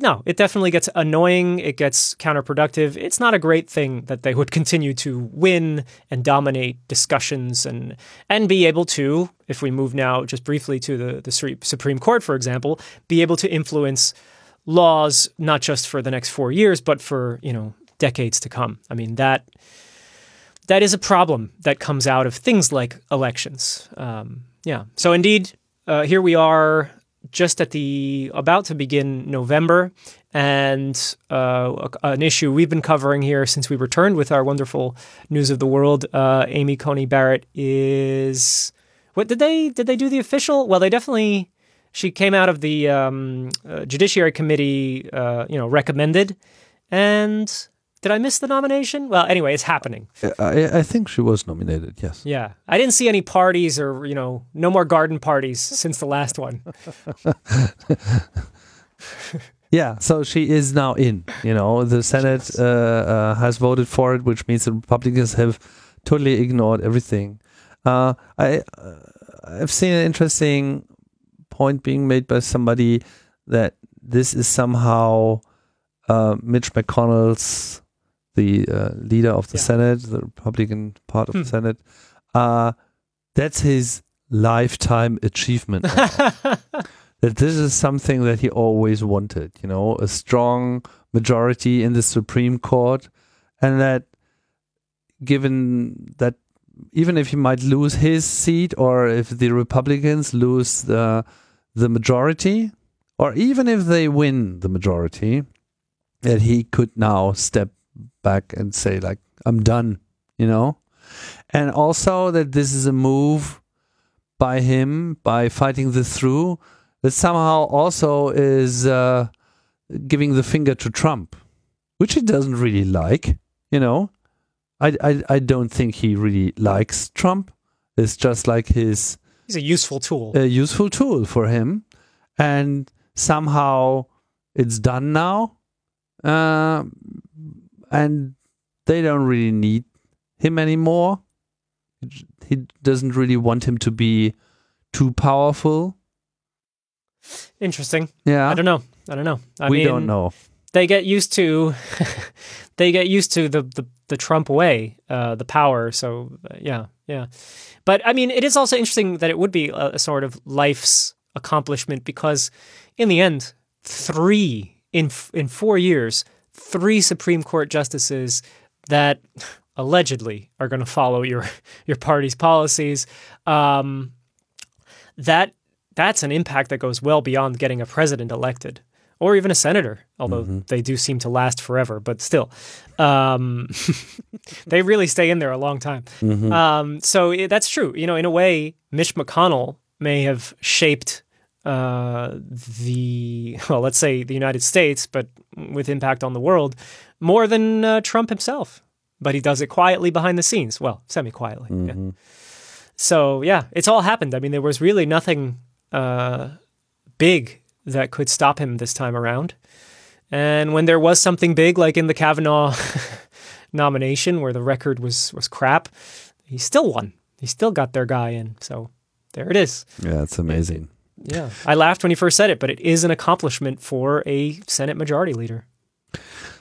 no, it definitely gets annoying. It gets counterproductive. It's not a great thing that they would continue to win and dominate discussions and and be able to, if we move now just briefly to the the Supreme Court, for example, be able to influence laws not just for the next four years, but for you know decades to come. I mean that that is a problem that comes out of things like elections. Um, yeah. So indeed, uh, here we are, just at the about to begin November, and uh, an issue we've been covering here since we returned with our wonderful news of the world. Uh, Amy Coney Barrett is what did they did they do the official? Well, they definitely. She came out of the um, uh, Judiciary Committee, uh, you know, recommended, and did I miss the nomination? Well, anyway, it's happening. I, I think she was nominated. Yes. Yeah. I didn't see any parties or, you know, no more garden parties since the last one. Yeah, so she is now in. You know, the Senate uh, uh, has voted for it, which means the Republicans have totally ignored everything. Uh, I uh, I've seen an interesting point being made by somebody that this is somehow uh, Mitch McConnell's the uh, leader of the Yeah. Senate, the Republican part of Hmm. the Senate. Uh, that's his lifetime achievement. that this is something that he always wanted, you know, a strong majority in the Supreme Court, and that given that even if he might lose his seat or if the Republicans lose the the majority, or even if they win the majority, that he could now step back and say like I'm done, you know? And also that this is a move by him by fighting this through that somehow also is uh, giving the finger to Trump, which he doesn't really like. You know, I, I I don't think he really likes Trump. It's just like his He's a useful tool. a useful tool for him, and somehow it's done now, uh, and they don't really need him anymore. He doesn't really want him to be too powerful. Interesting. Yeah, I don't know. I don't know. I we mean, don't know. They get used to they get used to the the, the Trump way, uh, the power. So uh, yeah, yeah. But I mean, it is also interesting that it would be a, a sort of life's accomplishment because, in the end, three in f- in four years, three Supreme Court justices that allegedly are going to follow your your party's policies. Um, that that's an impact that goes well beyond getting a president elected or even a senator, although they do seem to last forever, but still, um, they really stay in there a long time. Mm-hmm. Um, so i that's true. You know, in a way, Mitch McConnell may have shaped uh, the well, let's say the United States, but with impact on the world, more than uh, Trump himself. but he does it quietly behind the scenes. Well, semi quietly. Mm-hmm. So yeah, it's all happened. I mean, there was really nothing uh, big that could stop him this time around. And when there was something big, like in the Kavanaugh nomination, where the record was was crap, he still won. He still got their guy in. So there it is. Yeah, it's amazing. Yeah, I laughed when he first said it, but it is an accomplishment for a Senate Majority Leader.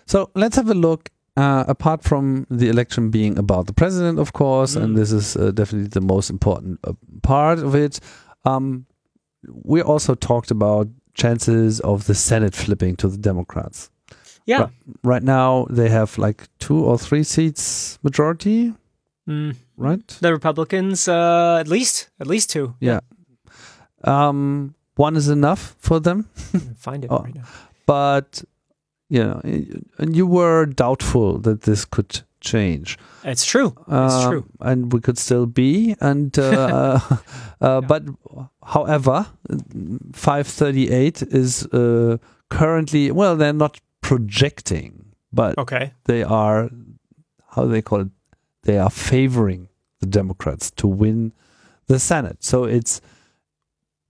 So let's have a look. Uh, apart from the election being about the president, of course, Mm. and this is uh, definitely the most important uh, part of it, um, we also talked about chances of the Senate flipping to the Democrats. Yeah. Right, right now, they have like two or three seats majority, Mm, right? the Republicans, uh, at least, at least two. Yeah. Um, one is enough for them, Find it Oh. right now. but you know, and you were doubtful that this could change. It's true. It's Um, true. and we could still be. And uh, uh, uh, but however, five thirty eight is uh, currently well, they're not projecting, but Okay. they are how do they call it? They are favoring the Democrats to win the Senate. So it's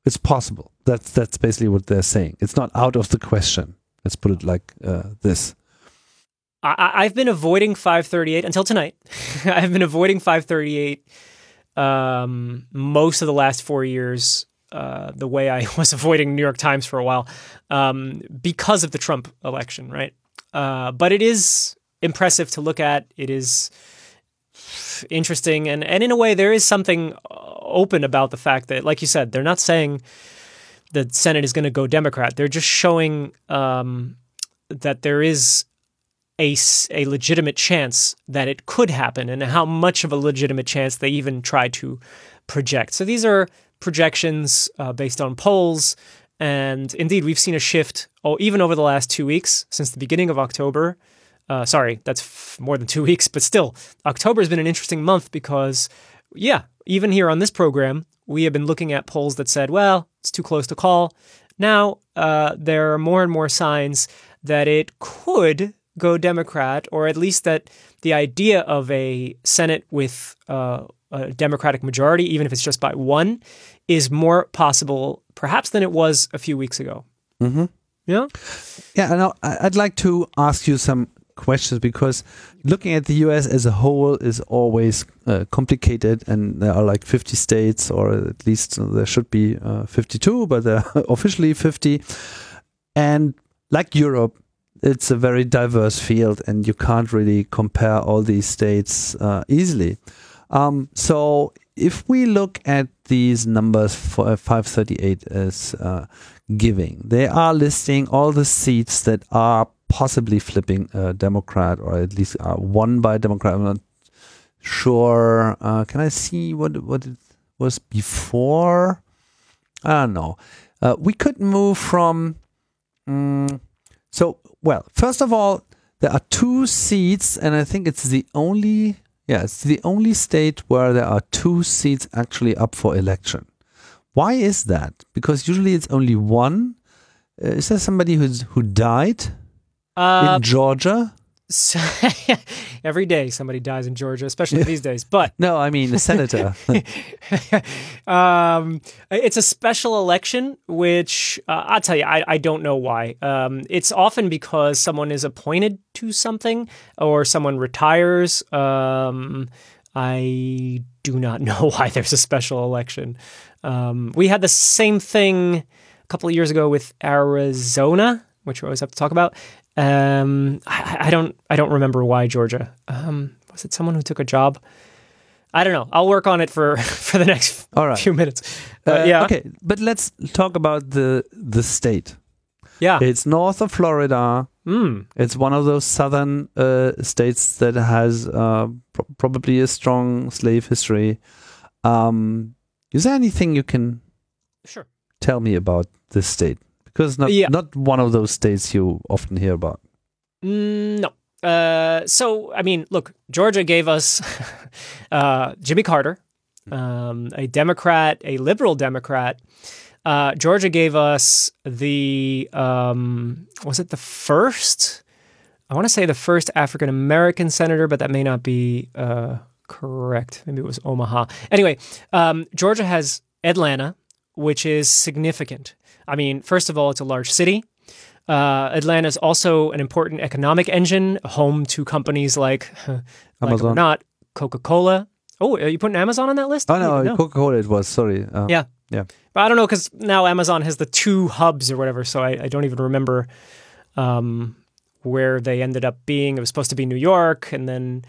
it's possible. That's that's basically what they're saying. It's not out of the question. Let's put it like uh, this. I, I've been avoiding 538 until tonight. I've been avoiding 538 um, most of the last four years, uh, the way I was avoiding New York Times for a while, um, because of the Trump election, right? Uh, but it is impressive to look at. It is interesting, and and in a way, there is something open about the fact that, like you said, they're not saying the Senate is going to go Democrat. They're just showing um, that there is a, a legitimate chance that it could happen and how much of a legitimate chance they even try to project. So these are projections uh, based on polls. And indeed, we've seen a shift, oh, even over the last two weeks since the beginning of October. Uh, sorry, that's f- more than two weeks, but still, October has been an interesting month because, yeah, even here on this program, we have been looking at polls that said, well, it's too close to call. Now, uh, there are more and more signs that it could go Democrat, or at least that the idea of a Senate with uh, a Democratic majority, even if it's just by one, is more possible perhaps than it was a few weeks ago. Mm-hmm. Yeah. Yeah, and I'd like to ask you some questions because looking at the US as a whole is always uh, complicated, and there are like 50 states, or at least there should be uh, 52, but there are officially 50. And like Europe, it's a very diverse field, and you can't really compare all these states uh, easily. Um, so if we look at these numbers for uh, 538 as uh, giving, they are listing all the seats that are possibly flipping a Democrat, or at least are won by a Democrat. I'm not sure. Uh, can I see what what it was before? I don't know. Uh, we could move from. mm, so well, first of all, there are two seats, and I think it's the only. Yeah, it's the only state where there are two seats actually up for election. Why is that? Because usually it's only one. Uh, is there somebody who's who died Uh, in Georgia? so- every day somebody dies in Georgia, especially these days. But No, I mean a senator. um, it's a special election, which uh, I'll tell you, I, I don't know why. Um, it's often because someone is appointed to something or someone retires. Um, I do not know why there's a special election. Um, we had the same thing a couple of years ago with Arizona, which we always have to talk about. Um, I, I don't, I don't remember why Georgia. Um, was it someone who took a job? I don't know. I'll work on it for for the next All right. few minutes. Uh, yeah, Okay, but let's talk about the the state. yeah. It's north of Florida. Mm. It's one of those southern uh, states that has uh, pro- probably a strong slave history. Um, is there anything you can Sure. tell me about this state? Because not Yeah. not one of those states you often hear about. Mm, no. Uh, so I mean, look, Georgia gave us uh, Jimmy Carter, um, a Democrat, a liberal Democrat. Uh, Georgia gave us the um, was it the first I want to say the first African American senator, but that may not be uh, correct. Maybe it was Omaha. Anyway, um, Georgia has Atlanta, which is significant. I mean, first of all, it's a large city. Uh, Atlanta is also an important economic engine, home to companies like, like Amazon. not, Coca Cola. Oh, are you putting Amazon on that list? Oh I no, know. Coca Cola. It was sorry. Uh, Yeah. yeah. But I don't know because now Amazon has the two hubs or whatever, so I, I don't even remember um, where they ended up being. It was supposed to be New York, and then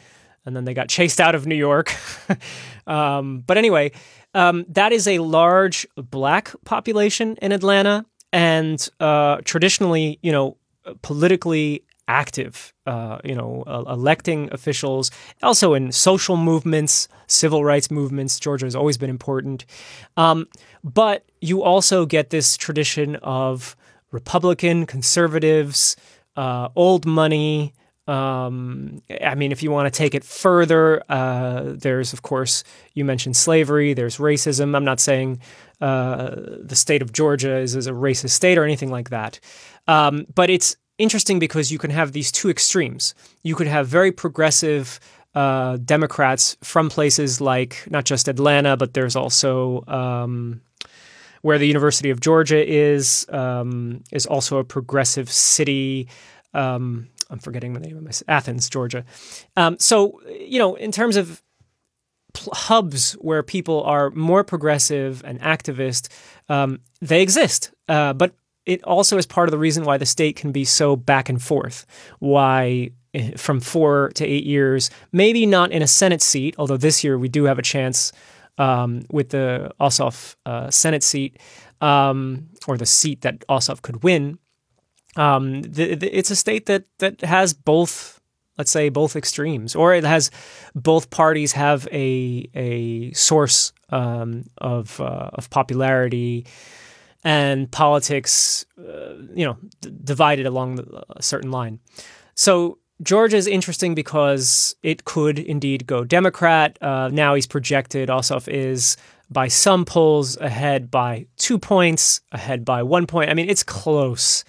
and then they got chased out of New York. um, but anyway, um, that is a large black population in Atlanta, and uh, traditionally, you know, politically active. Uh, you know, uh, electing officials, also in social movements, civil rights movements. Georgia has always been important. Um, but you also get this tradition of Republican conservatives, uh, old money. Um, I mean, if you want to take it further, uh, there's, of course, you mentioned slavery, there's racism. I'm not saying uh, the state of Georgia is, is a racist state or anything like that. Um, but it's interesting because you can have these two extremes. You could have very progressive uh, Democrats from places like not just Atlanta, but there's also um, where the University of Georgia is um, is also a progressive city. Um, I'm forgetting the name of my Athens, Georgia. Um, so you know, in terms of pl- hubs where people are more progressive and activist, um, they exist. Uh, but it also is part of the reason why the state can be so back and forth. Why eh, from four to eight years, maybe not in a Senate seat, although this year we do have a chance um, with the Ossoff uh, Senate seat, um, or the seat that Ossoff could win. Um, the, the, it's a state that that has both, let's say, both extremes, or it has both parties have a a source um, of uh, of popularity and politics, uh, you know, d- divided along a certain line. So Georgia is interesting because it could indeed go Democrat. Uh, now he's projected. Ossoff is by some polls ahead by two points, ahead by one point. I mean, it's close.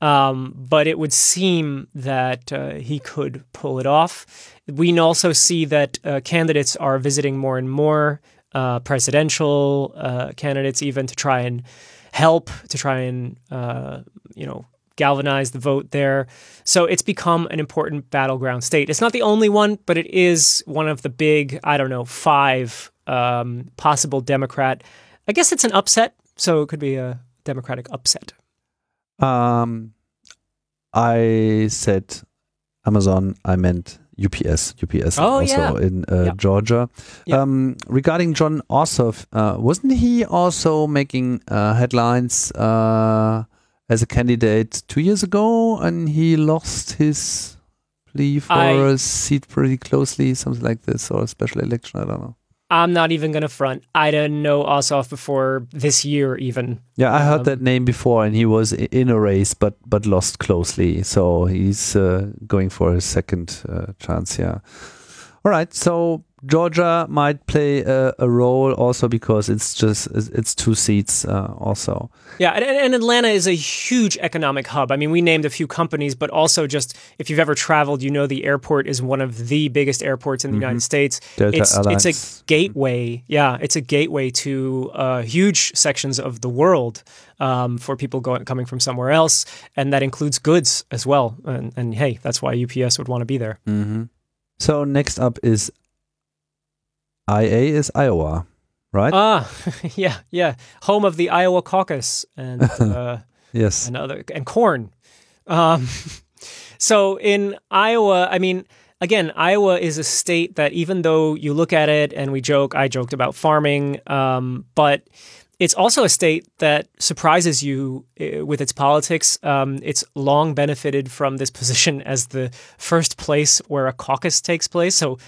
Um, but it would seem that uh, he could pull it off. We also see that uh, candidates are visiting more and more uh, presidential uh, candidates, even to try and help, to try and uh, you know galvanize the vote there. So it's become an important battleground state. It's not the only one, but it is one of the big, I don't know, five um, possible Democrat. I guess it's an upset, so it could be a Democratic upset. Um, I said Amazon. I meant UPS. UPS Oh, also yeah. in uh, Yeah. Georgia. Yeah. Um, regarding Jon Ossoff, uh, wasn't he also making uh, headlines uh, as a candidate two years ago, and he lost his plea for I- a seat pretty closely, something like this, or a special election? I don't know. I'm not even going to front. I didn't know Ossoff before this year, even. Yeah, I heard Um, that name before, and he was in a race, but but lost closely. So he's uh, going for a second uh, chance. Yeah. All right. So Georgia might play a, a role also because it's just it's two seats uh, also. Yeah, and, and Atlanta is a huge economic hub. I mean, we named a few companies, but also just if you've ever traveled, you know the airport is one of the biggest airports in the United States. Delta it's it's a gateway. Yeah, it's a gateway to uh, huge sections of the world um, for people going coming from somewhere else, and that includes goods as well. And, and hey, that's why UPS would want to be there. Mm-hmm. So next up is IA is Iowa, right? Ah, yeah, yeah, home of the Iowa caucus and. Uh, yes. and other and corn. Um, so in Iowa, I mean, again, Iowa is a state that even though you look at it and we joke, I joked about farming, um, but it's also a state that surprises you uh, with its politics. Um, it's long benefited from this position as the first place where a caucus takes place. So,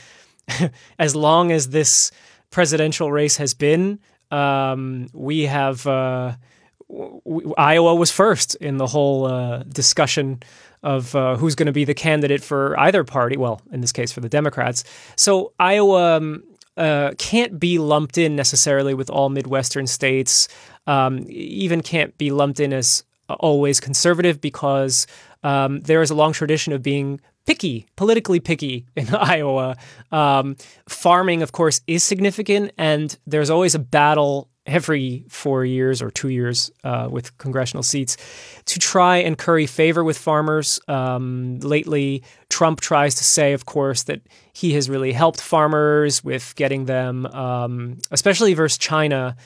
as long as this presidential race has been, um, we have. Uh, w- Iowa was first in the whole uh, discussion of uh, who's going to be the candidate for either party. Well, in this case, for the Democrats. So Iowa um, uh, can't be lumped in necessarily with all Midwestern states. Um, even can't be lumped in as always conservative because um, there is a long tradition of being picky, politically picky in Iowa. Um, farming, of course, is significant, and there's always a battle every four years or two years uh, with congressional seats to try and curry favor with farmers. Um, lately, Trump tries to say, of course, that he has really helped farmers with getting them, um, especially versus China,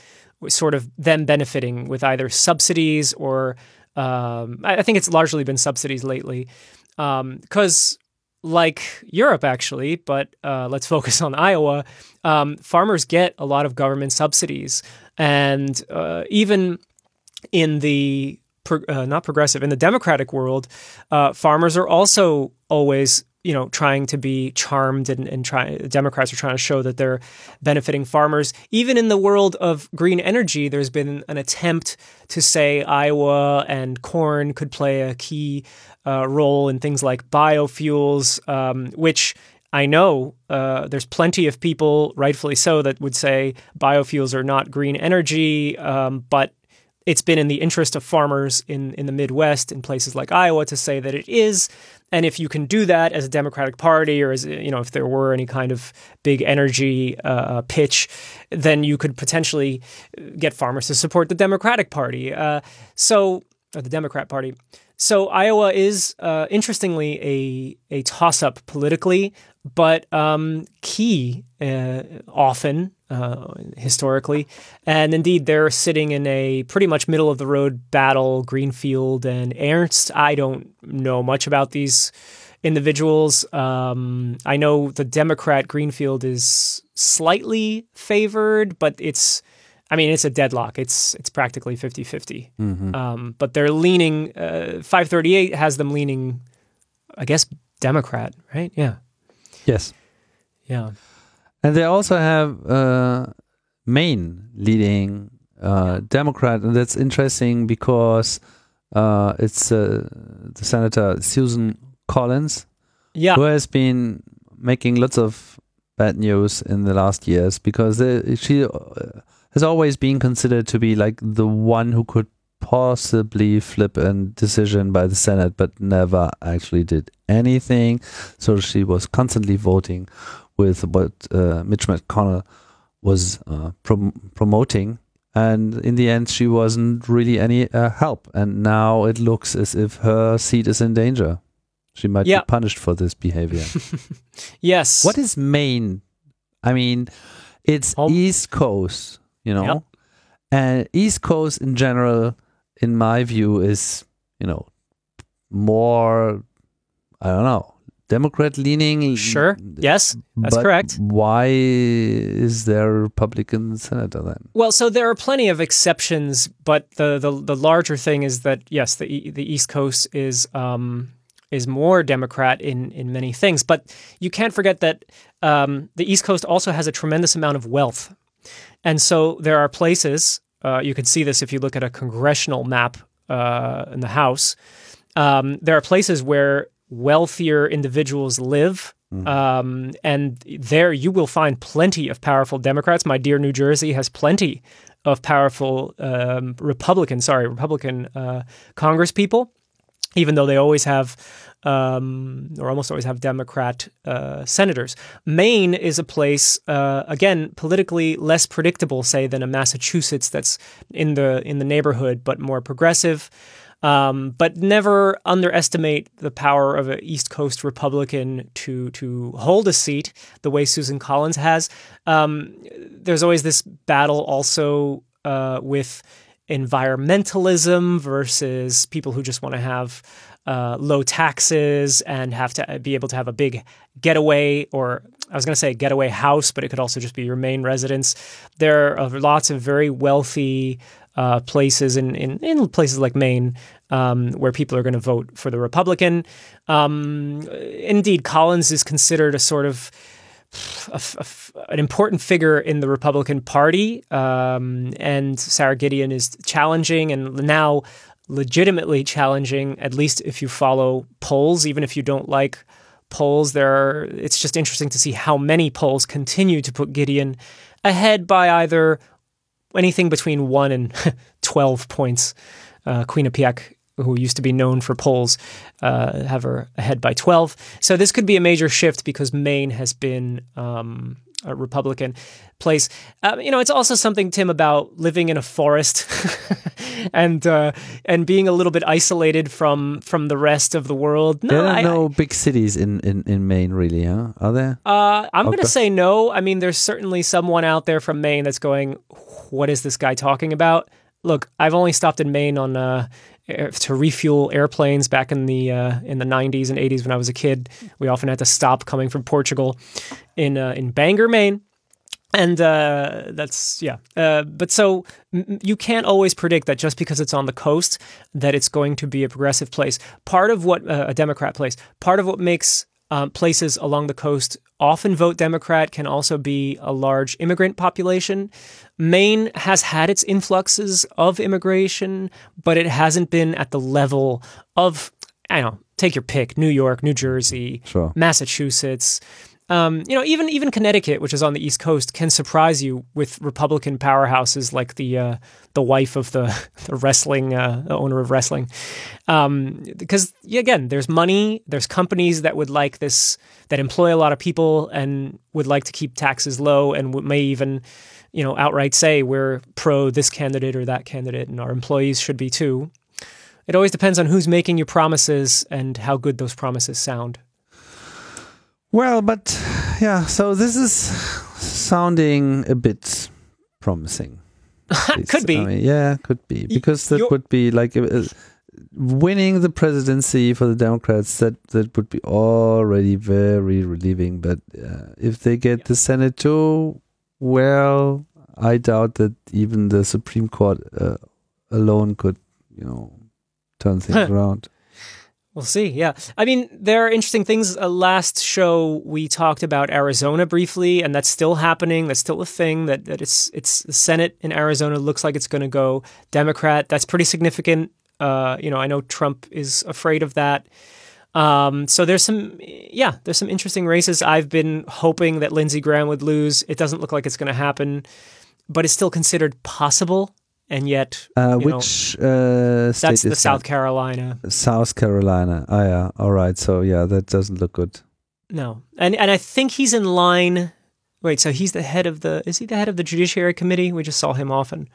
sort of them benefiting with either subsidies or um, I think it's largely been subsidies lately because. Um, like Europe, actually, but uh, let's focus on Iowa. Um, farmers get a lot of government subsidies, and uh, even in the uh, not progressive in the democratic world, uh, farmers are also always you know trying to be charmed and, and try Democrats are trying to show that they're benefiting farmers. Even in the world of green energy, there's been an attempt to say Iowa and corn could play a key uh, role in things like biofuels, um, which I know uh, there's plenty of people, rightfully so, that would say biofuels are not green energy, um, but it's been in the interest of farmers in, in the Midwest, in places like Iowa, to say that it is. And if you can do that as a Democratic Party, or as you know, if there were any kind of big energy uh, pitch, then you could potentially get farmers to support the Democratic Party. Uh, so, the Democrat Party. So Iowa is uh, interestingly a a toss up politically, but um, key uh, often uh, historically. And indeed, they're sitting in a pretty much middle of the road battle. Greenfield and Ernst. I don't know much about these individuals. Um, I know the Democrat Greenfield is slightly favored, but it's. I mean, it's a deadlock. It's it's practically 50 50. Mm-hmm. Um, but they're leaning, uh, 538 has them leaning, I guess, Democrat, right? Yeah. Yes. Yeah. And they also have uh, Maine leading uh, Democrat, and that's interesting because uh, it's uh, the Senator Susan Collins, yeah. who has been making lots of bad news in the last years because they, she uh, has always been considered to be like the one who could possibly flip a decision by the Senate, but never actually did anything. So she was constantly voting with what uh, Mitch McConnell was uh, prom- promoting. And in the end, she wasn't really any uh, help. And now it looks as if her seat is in danger. She might be punished for this behavior. yes. What is Maine? I mean, it's Home. East Coast, you know? Yep. And East Coast in general, in my view, is, you know, more, I don't know, Democrat leaning. Sure. Yes, that's correct. Why is there a Republican senator then? Well, so there are plenty of exceptions, but the the, the larger thing is that yes, the the East Coast is um, is more Democrat in in many things, but you can't forget that um, the East Coast also has a tremendous amount of wealth, and so there are places. Uh, you can see this if you look at a congressional map uh, in the House. Um, there are places where wealthier individuals live. Mm-hmm. Um, and there you will find plenty of powerful Democrats. My dear New Jersey has plenty of powerful um, Republican, sorry, Republican uh, Congress people, even though they always have, um, or almost always have Democrat uh, senators. Maine is a place, uh, again, politically less predictable, say, than a Massachusetts that's in the in the neighborhood, but more progressive. Um, but never underestimate the power of an East Coast Republican to to hold a seat the way Susan Collins has. Um, there's always this battle also uh, with environmentalism versus people who just want to have uh, low taxes and have to be able to have a big getaway or I was going to say getaway house, but it could also just be your main residence. There are lots of very wealthy uh, places in, in, in, places like Maine um, where people are going to vote for the Republican. Um, indeed, Collins is considered a sort of a, a, an important figure in the Republican Party, um, and Sara Gideon is challenging and now legitimately challenging. At least if you follow polls, even if you don't like polls, there are, it's just interesting to see how many polls continue to put Gideon ahead by either anything between one and 12 points. Uh, Quinnipiac who used to be known for polls, uh, have her ahead by 12. So this could be a major shift because Maine has been um, a Republican place. Uh, you know, it's also something, Tim, about living in a forest and uh, and being a little bit isolated from from the rest of the world. No, there are I, no big cities in, in, in Maine, really, huh? Are there? Uh, I'm going to say no. I mean, there's certainly someone out there from Maine that's going, "What is this guy talking about?" Look, I've only stopped in Maine on uh, to refuel airplanes back in the uh, in the 90s and 80s when I was a kid. We often had to stop coming from Portugal in uh, in Bangor, Maine. And uh, that's yeah, uh, but so m- you can't always predict that just because it's on the coast that it's going to be a progressive place. Part of what uh, a Democrat place, part of what makes um, places along the coast often vote Democrat can also be a large immigrant population. Maine has had its influxes of immigration, but it hasn't been at the level of, I don't know, take your pick New York, New Jersey, sure. Massachusetts. Um, you know, even even Connecticut, which is on the East Coast, can surprise you with Republican powerhouses like the uh, the wife of the, the wrestling uh, the owner of wrestling. Um, because again, there's money, there's companies that would like this that employ a lot of people and would like to keep taxes low, and may even you know outright say we're pro this candidate or that candidate, and our employees should be too. It always depends on who's making you promises and how good those promises sound. Well, but yeah, so this is sounding a bit promising. could be. I mean, yeah, could be because that You're, would be like uh, winning the presidency for the Democrats. That that would be already very relieving. But uh, if they get yeah. the Senate too, well, I doubt that even the Supreme Court uh, alone could, you know, turn things around. We'll see. Yeah. I mean, there are interesting things. Uh, last show, we talked about Arizona briefly, and that's still happening. That's still a thing that, that it's, it's the Senate in Arizona looks like it's going to go Democrat. That's pretty significant. Uh, you know, I know Trump is afraid of that. Um, so there's some, yeah, there's some interesting races. I've been hoping that Lindsey Graham would lose. It doesn't look like it's going to happen, but it's still considered possible and yet uh, which know, uh, that's the South that? Carolina. South Carolina. Oh yeah. All right. So yeah, that doesn't look good. No, and and I think he's in line. Wait, so he's the head of the? Is he the head of the Judiciary Committee? We just saw him often.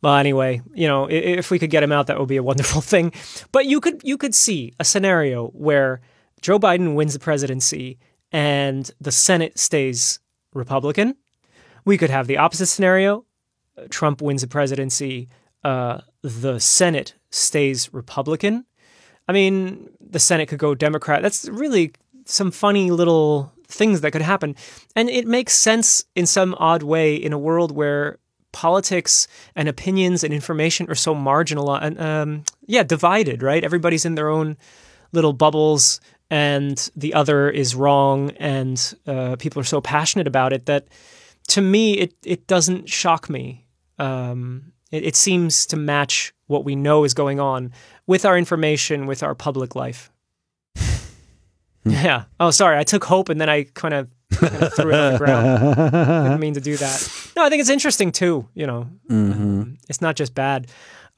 Well, anyway, you know, if we could get him out, that would be a wonderful thing. But you could you could see a scenario where Joe Biden wins the presidency and the Senate stays Republican. We could have the opposite scenario Trump wins the presidency, uh, the Senate stays Republican. I mean, the Senate could go Democrat. That's really some funny little things that could happen. And it makes sense in some odd way in a world where politics and opinions and information are so marginal and um, yeah, divided, right? Everybody's in their own little bubbles and the other is wrong and uh, people are so passionate about it that to me it it doesn't shock me um, it, it seems to match what we know is going on with our information, with our public life. yeah. Oh, sorry. I took hope and then I kind of, kind of threw it on the ground. Didn't mean to do that. No, I think it's interesting too. You know, mm-hmm. um, it's not just bad.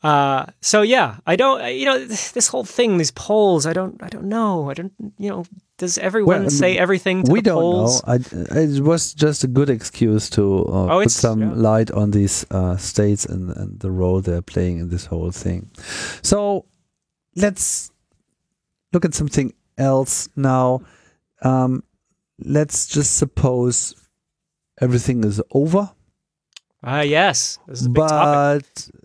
Uh, so yeah, I don't, you know, this whole thing, these polls, I don't, I don't know. I don't, you know, does everyone well, say everything to polls we don't polls? know. I, it was just a good excuse to uh, oh, put some yeah. light on these uh, states and, and the role they're playing in this whole thing. So let's look at something else now. Um, let's just suppose everything is over. Ah, uh, yes. but topic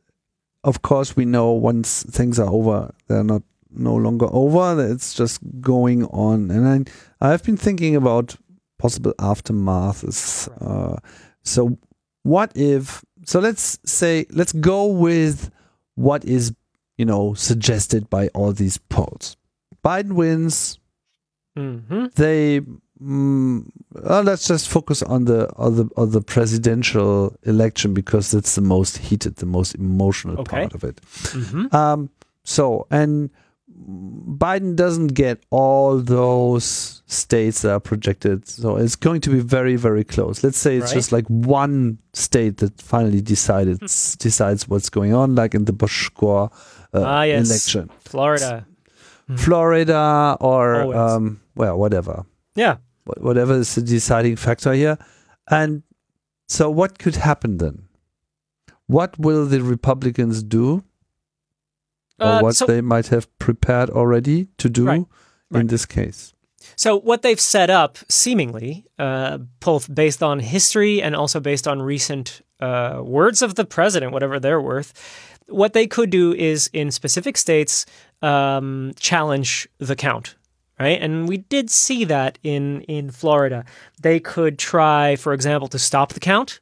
of course, we know once things are over, they're not no longer over. It's just going on. And I, I've been thinking about possible aftermaths. Uh, so, what if? So let's say let's go with what is you know suggested by all these polls. Biden wins. Mm-hmm. They Mm, well, let's just focus on the on the on the presidential election because that's the most heated, the most emotional okay. part of it. Mm-hmm. Um, so, and Biden doesn't get all those states that are projected. So it's going to be very, very close. Let's say it's Right. just like one state that finally decided decides what's going on, like in the Bush Gore uh, Ah, yes. election. Florida. Mhm. Florida or um, well, whatever, Yeah. Wh- whatever is the deciding factor here. And so, what could happen then? What will the Republicans do, or Uh, what so- they might have prepared already to do Right, in right. this case? So what they've set up, seemingly, uh, both based on history and also based on recent uh, words of the president, whatever they're worth, what they could do is in specific states um, challenge the count. Right, and we did see that in in Florida. They could try, for example, to stop the count.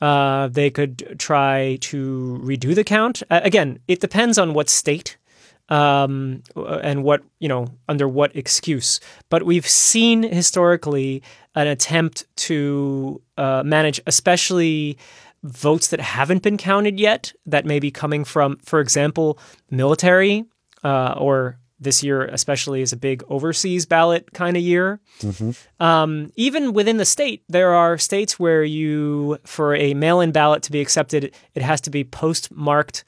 Uh, they could try to redo the count. Uh, again, it depends on what state um, and what you know under what excuse. But we've seen historically an attempt to uh, manage, especially votes that haven't been counted yet, that may be coming from, for example, military, uh, or this year especially is a big overseas ballot kind of year. Um, even within the state, there are states where you, for a mail-in ballot to be accepted, it has to be postmarked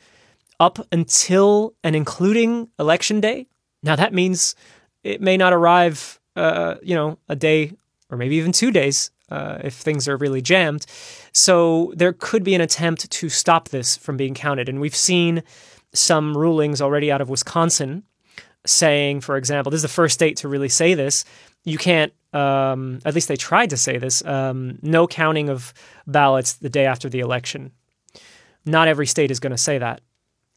up until and including election day. Now that means it may not arrive, uh, you know, a day or maybe even two days uh, if things are really jammed. So there could be an attempt to stop this from being counted, and we've seen some rulings already out of Wisconsin saying, for example, this is the first state to really say this. You can't. Um, at least they tried to say this. Um, no counting of ballots the day after the election. Not every state is going to say that.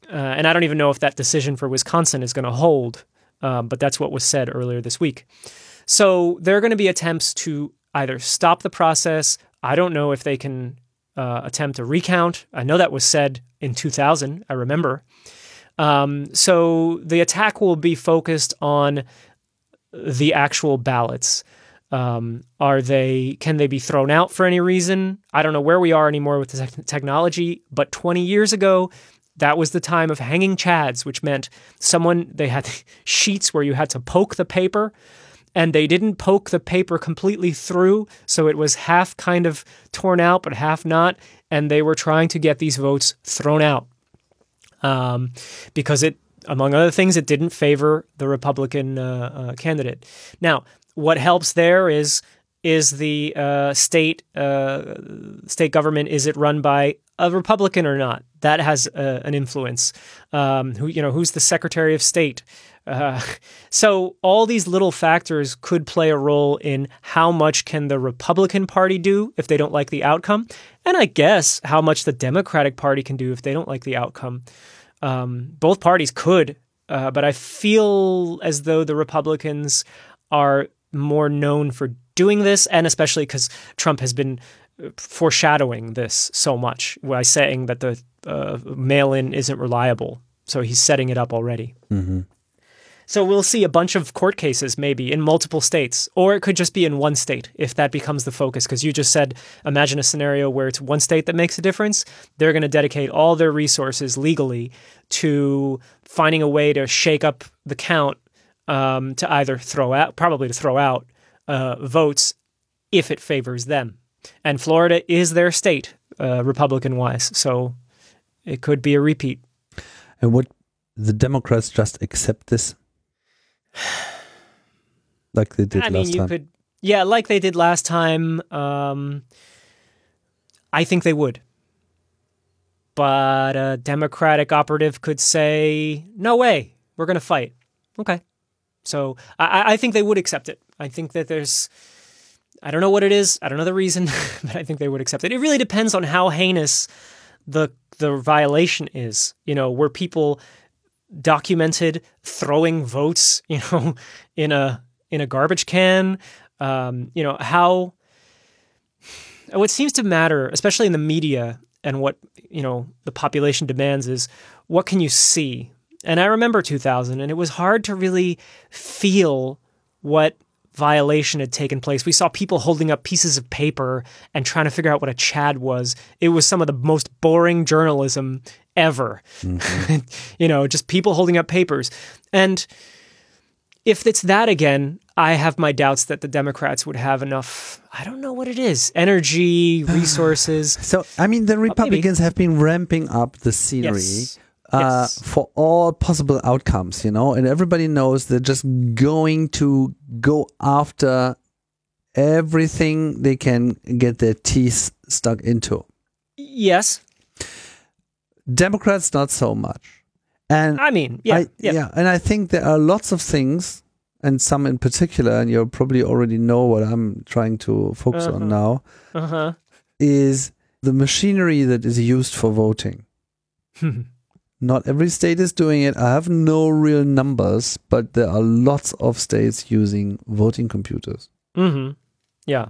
Uh, and I don't even know if that decision for Wisconsin is going to hold, um, but that's what was said earlier this week. So there are going to be attempts to either stop the process. I don't know if they can uh, attempt a recount. I know that was said in 2000, I remember. Um, so the attack will be focused on the actual ballots. Um, are they? Can they be thrown out for any reason? I don't know where we are anymore with the tech- technology. But 20 years ago, that was the time of hanging chads, which meant someone they had sheets where you had to poke the paper, and they didn't poke the paper completely through, so it was half kind of torn out but half not, and they were trying to get these votes thrown out um, because it, among other things, it didn't favor the Republican uh, uh, candidate. Now, what helps there is is the uh, state uh, state government is it run by a Republican or not? That has uh, an influence. Um, who you know who's the Secretary of State? Uh, so all these little factors could play a role in how much can the Republican Party do if they don't like the outcome, and I guess how much the Democratic Party can do if they don't like the outcome. Um, both parties could, uh, but I feel as though the Republicans are more known for doing this, and especially because Trump has been uh, foreshadowing this so much by saying that the uh, mail-in isn't reliable. So he's setting it up already. So we'll see a bunch of court cases maybe in multiple states, or it could just be in one state if that becomes the focus. Because you just said, imagine a scenario where it's one state that makes a difference. They're going to dedicate all their resources legally to finding a way to shake up the count um, to either throw out, probably to throw out uh, votes if it favors them. And Florida is their state, uh, Republican wise. So it could be a repeat. And would the Democrats just accept this? Like they did I last mean, you time. could, yeah, like they did last time. Um, I think they would, but a Democratic operative could say, "No way, we're going to fight." Okay, so I, I think they would accept it. I think that there's, I don't know what it is. I don't know the reason, but I think they would accept it. It really depends on how heinous the the violation is. You know, were people documented throwing votes, you know, in a in a garbage can. Um, you know how what seems to matter, especially in the media and what you know the population demands, is what can you see. And I remember 2000, and it was hard to really feel what violation had taken place. We saw people holding up pieces of paper and trying to figure out what a Chad was. It was some of the most boring journalism ever. Mm-hmm. you know, just people holding up papers. And if it's that again, I have my doubts that the Democrats would have enough. I don't know what it is energy, resources. so, I mean, the Republicans have been ramping up the scenery. Yes. Uh, yes. for all possible outcomes, you know, and everybody knows they're just going to go after everything they can get their teeth stuck into. Yes. Democrats, not so much. And I mean, yeah, I, yeah, yeah, and I think there are lots of things, and some in particular, and you probably already know what I'm trying to focus uh-huh. on now, uh-huh. is the machinery that is used for voting. Not every state is doing it. I have no real numbers, but there are lots of states using voting computers. Mm-hmm. Yeah.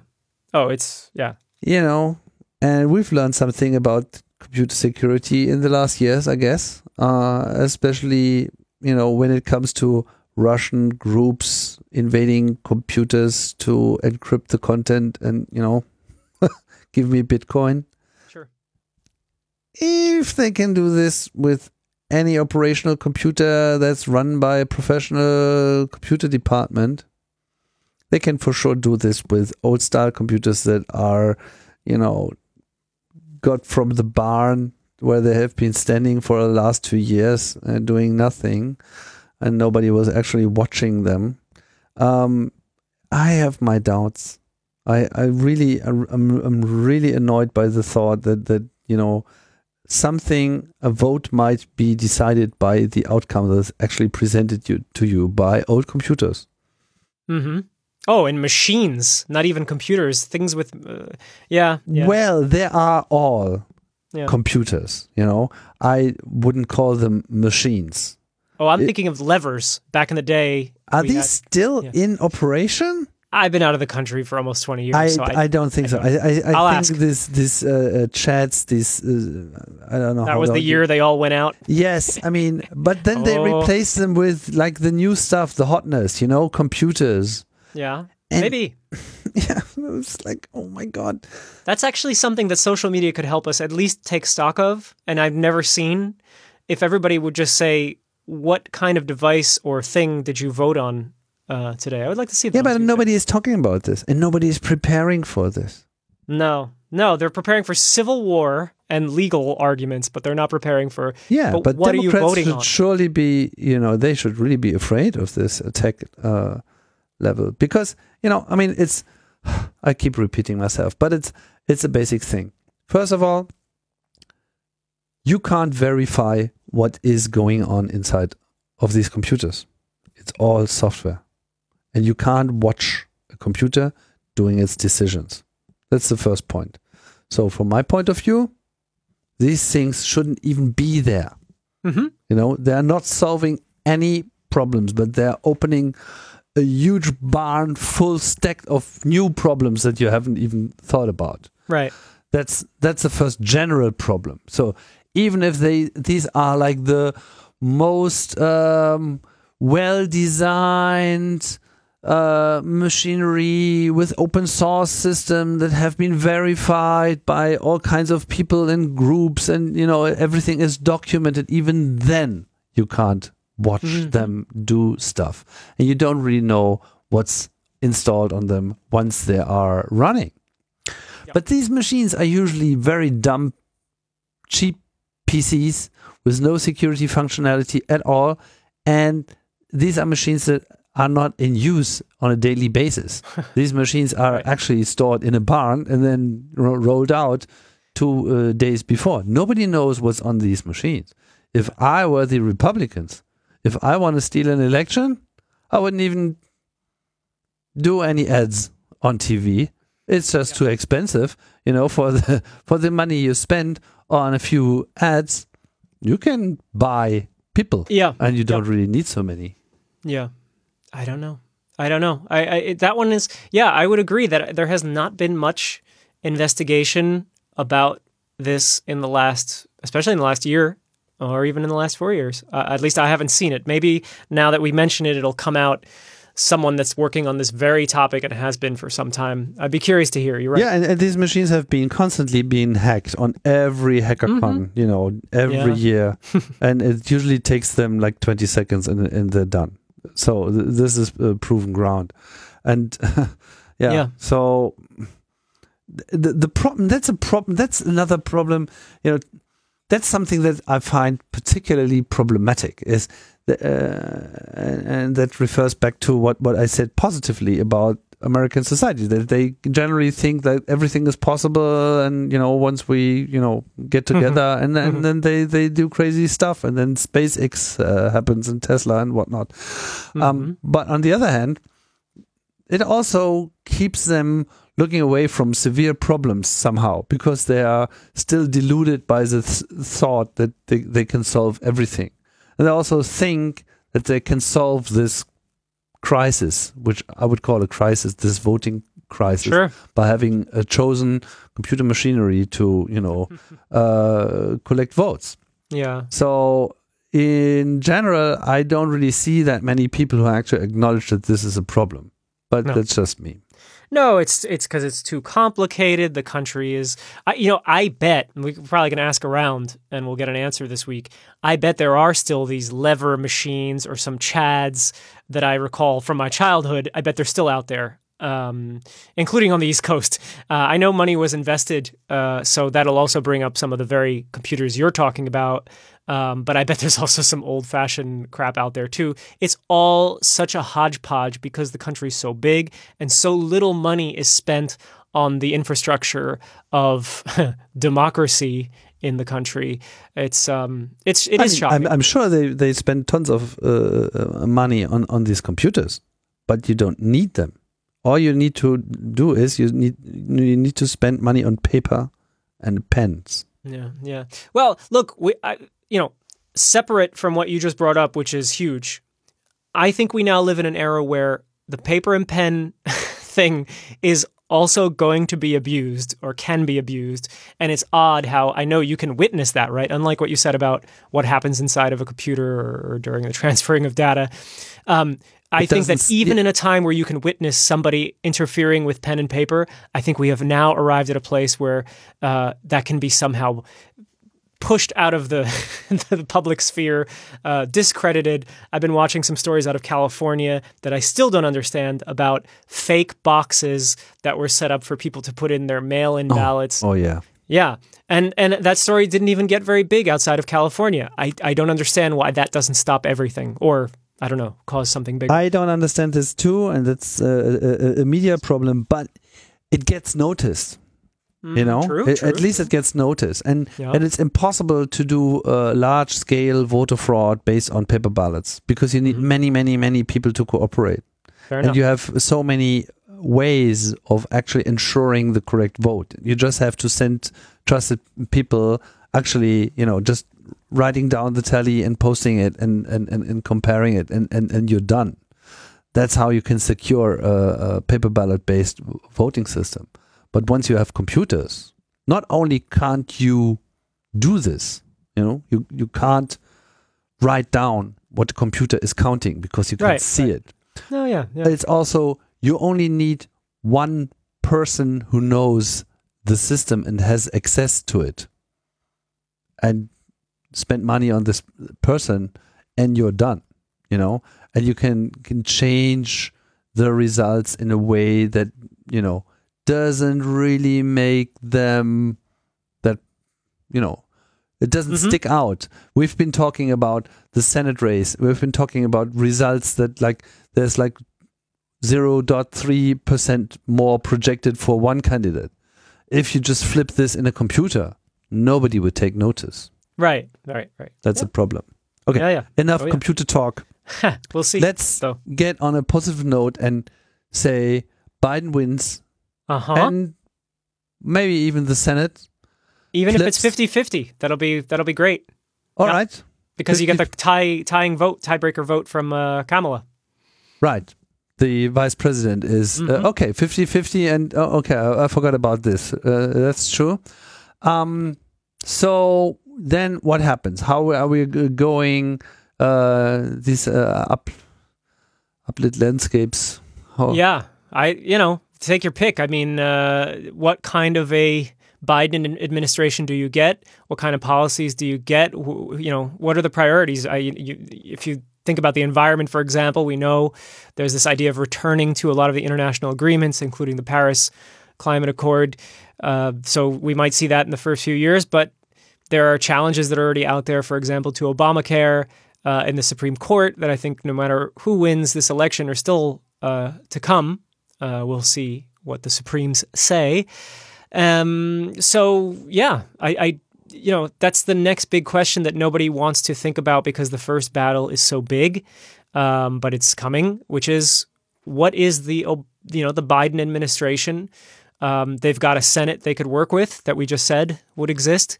Oh, it's yeah. You know, and we've learned something about computer security in the last years, I guess, uh, especially you know when it comes to Russian groups invading computers to encrypt the content and you know give me Bitcoin. Sure. If they can do this with any operational computer that's run by a professional computer department, they can for sure do this with old style computers that are, you know, got from the barn where they have been standing for the last two years and doing nothing, and nobody was actually watching them. Um, I have my doubts. I, I really, I'm, I'm really annoyed by the thought that, that, you know, something, a vote might be decided by the outcome that's actually presented you, to you by old computers. Mm-hmm. Oh, and machines, not even computers. Things with, uh, yeah, yeah, Well, there are all yeah. computers. You know, I wouldn't call them machines. Oh, I'm it, thinking of levers. Back in the day, are these had, still yeah. in operation? I've been out of the country for almost twenty years. I, so I, I, don't think I so. Don't. I, I, I think ask. this this uh, uh, chats this uh, I don't know. That was the year they all went out. Yes, I mean, but then oh. they replaced them with like the new stuff, the hotness, you know, computers. Yeah, and maybe. yeah, it's like, oh my god. That's actually something that social media could help us at least take stock of, and I've never seen. If everybody would just say, "What kind of device or thing did you vote on uh, today?" I would like to see. Yeah, but nobody is talking about this, and nobody is preparing for this. No, no, they're preparing for civil war and legal arguments, but they're not preparing for. Yeah, but, but what Democrats are you voting should on? surely be, you know, they should really be afraid of this attack. Uh, level because you know i mean it's i keep repeating myself but it's it's a basic thing first of all you can't verify what is going on inside of these computers it's all software and you can't watch a computer doing its decisions that's the first point so from my point of view these things shouldn't even be there mm-hmm. you know they're not solving any problems but they're opening a huge barn full stack of new problems that you haven't even thought about. Right. That's that's the first general problem. So even if they these are like the most um, well designed uh, machinery with open source system that have been verified by all kinds of people and groups and you know everything is documented even then you can't watch mm-hmm. them do stuff. And you don't really know what's installed on them once they are running. Yep. But these machines are usually very dumb, cheap PCs with no security functionality at all. And these are machines that are not in use on a daily basis. these machines are right. actually stored in a barn and then ro- rolled out two uh, days before. Nobody knows what's on these machines. If I were the Republicans, if I want to steal an election, I wouldn't even do any ads on TV. It's just yeah. too expensive, you know, for the for the money you spend on a few ads, you can buy people. Yeah. And you don't yeah. really need so many. Yeah. I don't know. I don't know. I, I that one is yeah, I would agree that there has not been much investigation about this in the last especially in the last year or even in the last four years. Uh, at least I haven't seen it. Maybe now that we mention it, it'll come out someone that's working on this very topic and has been for some time. I'd be curious to hear. You're right. Yeah, and, and these machines have been constantly being hacked on every hackathon, you know, every Mm-hmm. Yeah. year, and it usually takes them like twenty seconds, and, and they're done. So th- this is uh, proven ground, and yeah, Yeah. so the the problem that's a problem. That's another problem. You know, that's something that I find particularly problematic. Is the, uh, and, and that refers back to what what I said positively about American society that they generally think that everything is possible, and you know once we you know get together, and then Mhm. then they they do crazy stuff, and then SpaceX uh, happens and Tesla and whatnot. Mhm. Um, but on the other hand, it also keeps them looking away from severe problems somehow because they are still deluded by the th- thought that they, they can solve everything. And they also think that they can solve this crisis, which I would call a crisis, this voting crisis, Sure. by having a chosen computer machinery to, you know, uh, collect votes. Yeah. So in general, I don't really see that many people who actually acknowledge that this is a problem. But No. that's just me. No, it's it's because it's too complicated. The country is, I, you know, I bet we're probably going to ask around, and we'll get an answer this week. I bet there are still these lever machines or some chads that I recall from my childhood. I bet they're still out there, um, including on the East Coast. Uh, I know money was invested, uh, so that'll also bring up some of the very computers you're talking about. Um, but I bet there's also some old fashioned crap out there too. It's all such a hodgepodge because the country's so big and so little money is spent on the infrastructure of democracy in the country. It's um, it's it I is mean, shocking. I'm, I'm sure they, they spend tons of uh, uh, money on, on these computers, but you don't need them. All you need to do is you need you need to spend money on paper and pens. Yeah, yeah. Well, look, we, I, you know, separate from what you just brought up, which is huge. I think we now live in an era where the paper and pen thing is also going to be abused or can be abused. And it's odd how I know you can witness that, right? Unlike what you said about what happens inside of a computer or, during the transferring of data. Um, I think that even in a time where you can witness somebody interfering with pen and paper, I think we have now arrived at a place where uh, that can be somehow pushed out of the the public sphere, uh, discredited. I've been watching some stories out of California that I still don't understand about fake boxes that were set up for people to put in their mail-in ballots. Oh yeah. Yeah. And and that story didn't even get very big outside of California. I, I don't understand why that doesn't stop everything or I don't know, cause something big. I don't understand this too, and it's a, a, a media problem, but it gets noticed. You know Mm, true, A- true. at least it gets noticed and Yeah. and it's impossible to do uh, large scale voter fraud based on paper ballots because you need Mhm. many many many people to cooperate Fair and enough. you have so many ways of actually ensuring the correct vote you just have to send trusted people actually you know just writing down the tally and posting it and and, and, and comparing it and, and and you're done that's how you can secure a, a paper ballot based voting system but once you have computers not only can't you do this you know you you can't write down what the computer is counting because you can't Right, see right. it oh yeah, yeah. it's also you only need one person who knows the system and has access to it and spend money on this person and you're done you know and you can can change the results in a way that you know doesn't really make them that you know it doesn't Mhm. stick out we've been talking about the senate race we've been talking about results that like there's like 0.3% more projected for one candidate if you just flip this in a computer nobody would take notice right, right, right. that's a problem okay. Yeah, yeah. enough Oh, yeah. computer talk we'll see. let's though. get on a positive note and say biden wins Uh huh. and maybe even the senate Even if it's flips. 50-50, that'll be that'll be great All Yeah. right, because you get the tie tying vote tiebreaker vote from uh, Kamala. right the vice president is Mhm. uh, okay 50-50 and oh, okay I, I forgot about this uh, that's true um so then what happens how are we going uh these uh, up uplit landscapes. How, Yeah, I you know take your pick. I mean, uh, what kind of a Biden administration do you get? What kind of policies do you get? You know, what are the priorities? I, you, if you think about the environment, for example, we know there's this idea of returning to a lot of the international agreements, including the Paris Climate Accord. Uh, so we might see that in the first few years, but there are challenges that are already out there. For example, to Obamacare uh, in the Supreme Court that I think no matter who wins this election are still uh, to come. Uh, we'll see what the Supremes say. Um, so yeah, I, I, you know, that's the next big question that nobody wants to think about because the first battle is so big, um, but it's coming, which is what is the, you know, the Biden administration? Um, they've got a Senate they could work with that we just said would exist.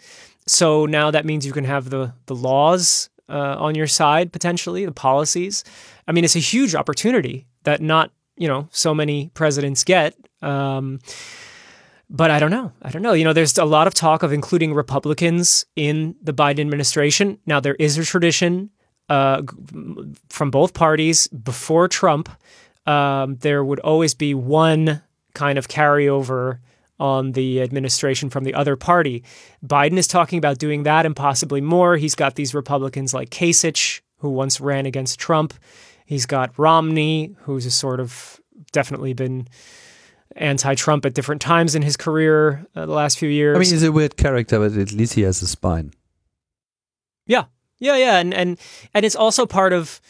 So now that means you can have the the laws uh, on your side potentially, the policies. I mean, it's a huge opportunity that not you know so many presidents get. Um, but I don't know. I don't know. You know, there's a lot of talk of including Republicans in the Biden administration. Now there is a tradition uh, from both parties before Trump. Um, there would always be one kind of carryover on the administration from the other party. Biden is talking about doing that and possibly more. He's got these Republicans like Kasich, who once ran against Trump. He's got Romney, who's a sort of definitely been anti-Trump at different times in his career uh, the last few years. I mean, he's a weird character, but at least he has a spine. Yeah, yeah, yeah, and and and it's also part of.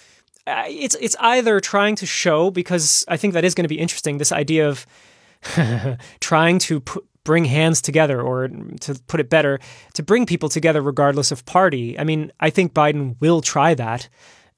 Uh, it's it's either trying to show because I think that is going to be interesting. This idea of trying to put, bring hands together, or to put it better, to bring people together regardless of party. I mean, I think Biden will try that.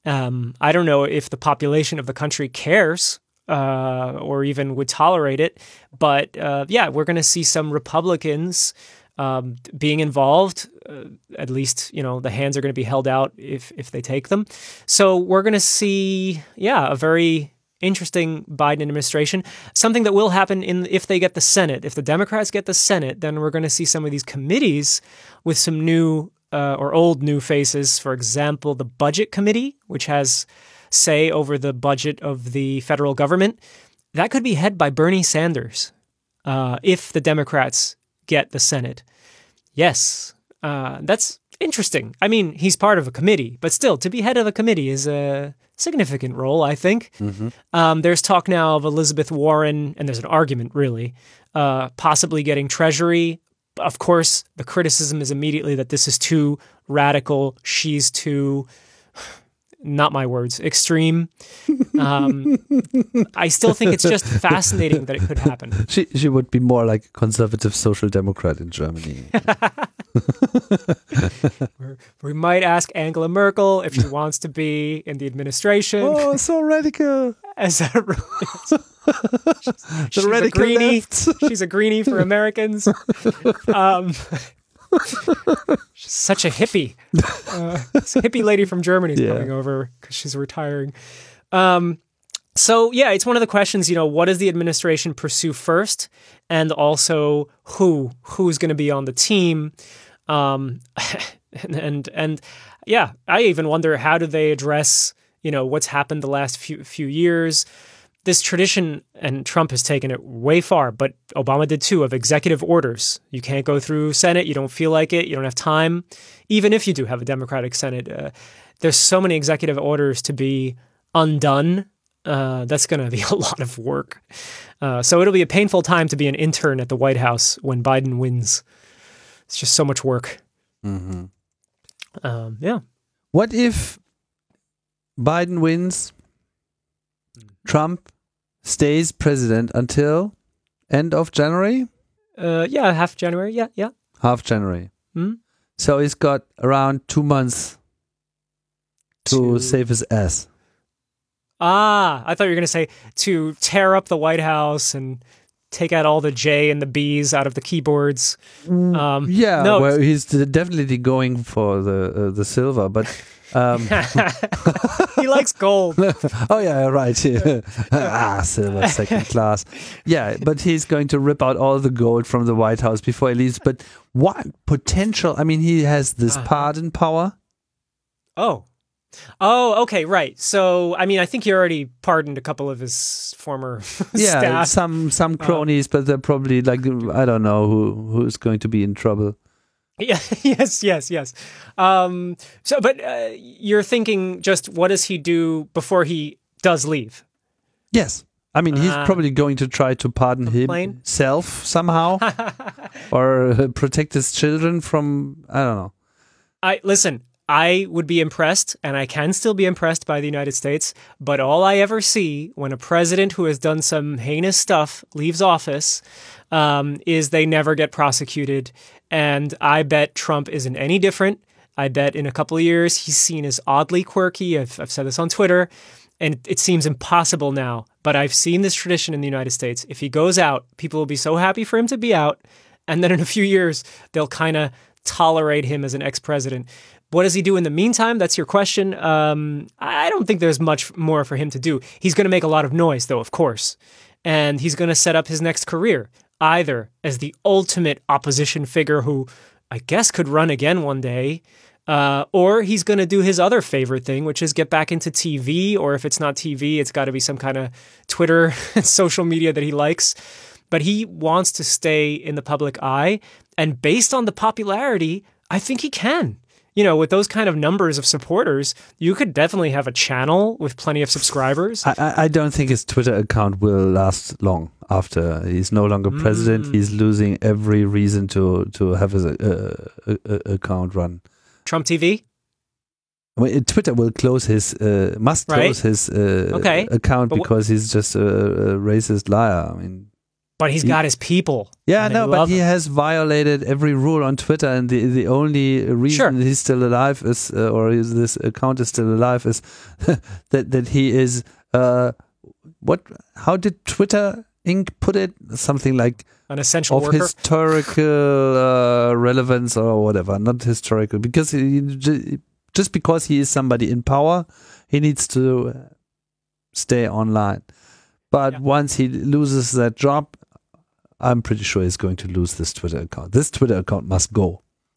Um, I don't know if the population of the country cares uh, or even would tolerate it, but uh, yeah, we're going to see some Republicans um, being involved. Uh, at least, you know, the hands are going to be held out if if they take them. So we're going to see, yeah, a very interesting Biden administration. Something that will happen in if they get the Senate. If the Democrats get the Senate, then we're going to see some of these committees with some new uh, or old new faces. For example, the Budget Committee, which has say over the budget of the federal government, that could be head by Bernie Sanders uh, if the Democrats get the Senate. Yes, uh, that's interesting. I mean, he's part of a committee, but still, to be head of a committee is a significant role, I think. Um, there's talk now of Elizabeth Warren, and there's an argument, really, uh, possibly getting Treasury. Of course, the criticism is immediately that this is too radical. She's too not my words, extreme. Um, I still think it's just fascinating that it could happen. She she would be more like a conservative social democrat in Germany. We might ask Angela Merkel if she wants to be in the administration. oh, so radical! As a, The she's a greenie. left. She's a greenie for Americans. Um, she's such a hippie. Uh, this hippie lady from Germany is Yeah. coming over because she's retiring. Um, so yeah, it's one of the questions. You know, what does the administration pursue first, and also who who's going to be on the team, um, and, and yeah, I even wonder how do they address you know what's happened the last few few years. This tradition, and Trump has taken it way far, but Obama did too, of executive orders. You can't go through Senate. You don't feel like it. You don't have time. Even if you do have a Democratic Senate, uh, there's so many executive orders to be undone uh, that's going to be a lot of work. Uh, so it'll be a painful time to be an intern at the White House when Biden wins. It's just so much work. Mhm. Um, yeah. What if Biden wins? Trump stays president until end of January, Uh, yeah, half January. Yeah, yeah. half January. Hmm? So he's got around two months to, To- save his ass. Ah, I thought you were going to say to tear up the White House and take out all the J and the B's out of the keyboards. Um, Yeah, no, well, he's definitely going for the uh, the silver, but um, he likes gold. oh yeah, right. ah, silver, second class. Yeah, but he's going to rip out all the gold from the White House before he leaves. But what potential? I mean, he has this Uh-huh. pardon power. Oh, Oh, okay, right. So, I mean, I think he already pardoned a couple of his former Yeah, staff. some some cronies, but they're probably like I don't know who who's going to be in trouble. Yeah, yes, yes, yes. Um, so, but uh, you're thinking just what does he do before he does leave? Yes. I mean, he's Ah. probably going to try to pardon Complain? himself somehow, or uh, protect his children from I don't know. I listen. I would be impressed, and I can still be impressed by the United States. But all I ever see when a president who has done some heinous stuff leaves office um, is they never get prosecuted. And I bet Trump isn't any different. I bet in a couple of years he's seen as oddly quirky. I've, I've said this on Twitter, and it seems impossible now. But I've seen this tradition in the United States. If he goes out, people will be so happy for him to be out, and then in a few years they'll kind of tolerate him as an ex-president. What does he do in the meantime? That's your question. Um, I don't think there's much more for him to do. He's going to make a lot of noise, though, of course, and he's going to set up his next career either as the ultimate opposition figure who I guess could run again one day, uh, or he's going to do his other favorite thing, which is get back into TV, or if it's not TV, it's got to be some kind of Twitter, and social media that he likes. But he wants to stay in the public eye. And based on the popularity, I think he can. You know, with those kind of numbers of supporters, you could definitely have a channel with plenty of subscribers. I, I don't think his Twitter account will last long after he's no longer president. Mm. He's losing every reason to to have his uh, uh, uh, account run. Trump TV? I mean, Twitter will close his uh, must Right. close his uh, Okay. account But because he's just a, a racist liar. I mean, But he's He- got his people. yeah, no, but he him. has violated every rule on Twitter, and the the only reason Sure. he's still alive is, uh, or is this account is still alive, is that that he is. Uh, what? How did Twitter Inc. put it? Something like an essential of worker. historical uh, relevance or whatever, not historical, because he, just because he is somebody in power, he needs to stay online. But Yeah. once he loses that job, I'm pretty sure he's going to lose this Twitter account. This Twitter account must go.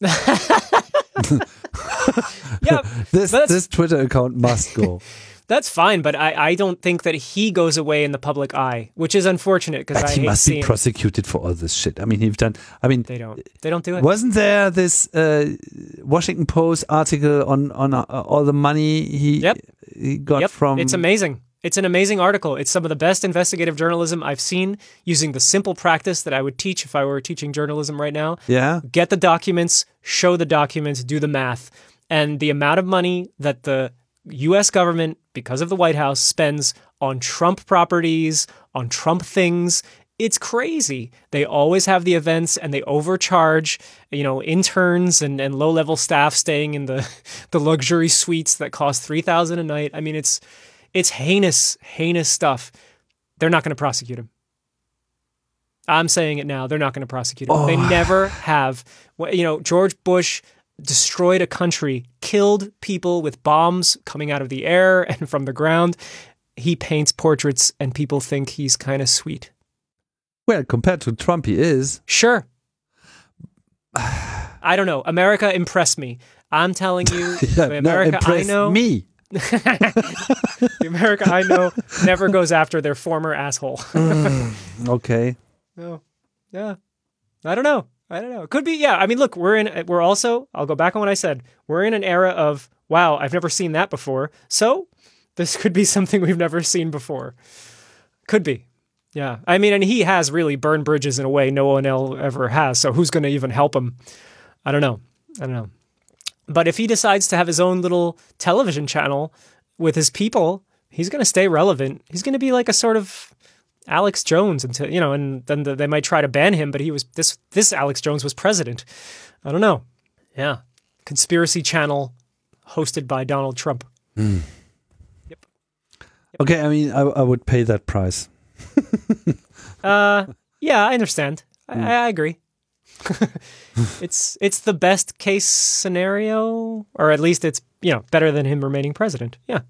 yeah, This this Twitter account must go. that's fine, but I, I don't think that he goes away in the public eye, which is unfortunate because he hate must be prosecuted for all this shit. I mean, he's done. I mean, they don't they don't do it. Wasn't there this uh, Washington Post article on on uh, all the money he Yep. he got Yep, from? it's amazing. It's an amazing article. It's some of the best investigative journalism I've seen using the simple practice that I would teach if I were teaching journalism right now. Yeah, Get the documents, show the documents, do the math. And the amount of money that the US government, because of the White House, spends on Trump properties, on Trump things, it's crazy. They always have the events and they overcharge, you know, interns and, and low level staff staying in the, the luxury suites that cost three thousand a night. I mean, it's it's heinous, heinous stuff. They're not going to prosecute him. I'm saying it now. They're not going to prosecute him. They Oh. never have. You know, George Bush destroyed a country, killed people with bombs coming out of the air and from the ground. He paints portraits, and people think he's kind of sweet. well, compared to Trump, he is. Sure. I don't know. America impressed me. I'm telling you, Yeah, the no, America I know, me. The America I know, never goes after their former asshole. Mm, okay, No. Yeah. I don't know. I don't know. It could be. Yeah. I mean, look, we're in. We're also. I'll go back on what I said. We're in an era of wow. I've never seen that before. So this could be something we've never seen before. Could be. Yeah. I mean, and he has really burned bridges in a way no one else ever has. So who's going to even help him? I don't know. I don't know. But if he decides to have his own little television channel with his people, he's going to stay relevant. He's going to be like a sort of Alex Jones until you know, and then the, they might try to ban him. But he was this this Alex Jones was president. I don't know. Yeah, conspiracy channel hosted by Donald Trump. Yep. okay. I mean, I, I would pay that price. Uh, yeah, I understand. I, I agree. it's it's the best case scenario, or at least it's you know better than him remaining president. Yeah.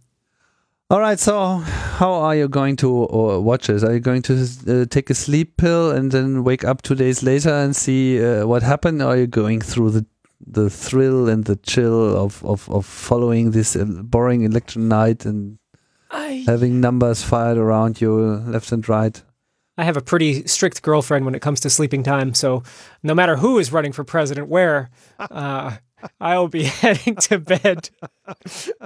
All right. So, how are you going to uh, watch this? Are you going to uh, take a sleep pill and then wake up two days later and see uh, what happened? Or are you going through the the thrill and the chill of of, of following this uh, boring election night and I having numbers fired around you left and right. I have a pretty strict girlfriend when it comes to sleeping time, so no matter who is running for president where, uh, I'll be heading to bed.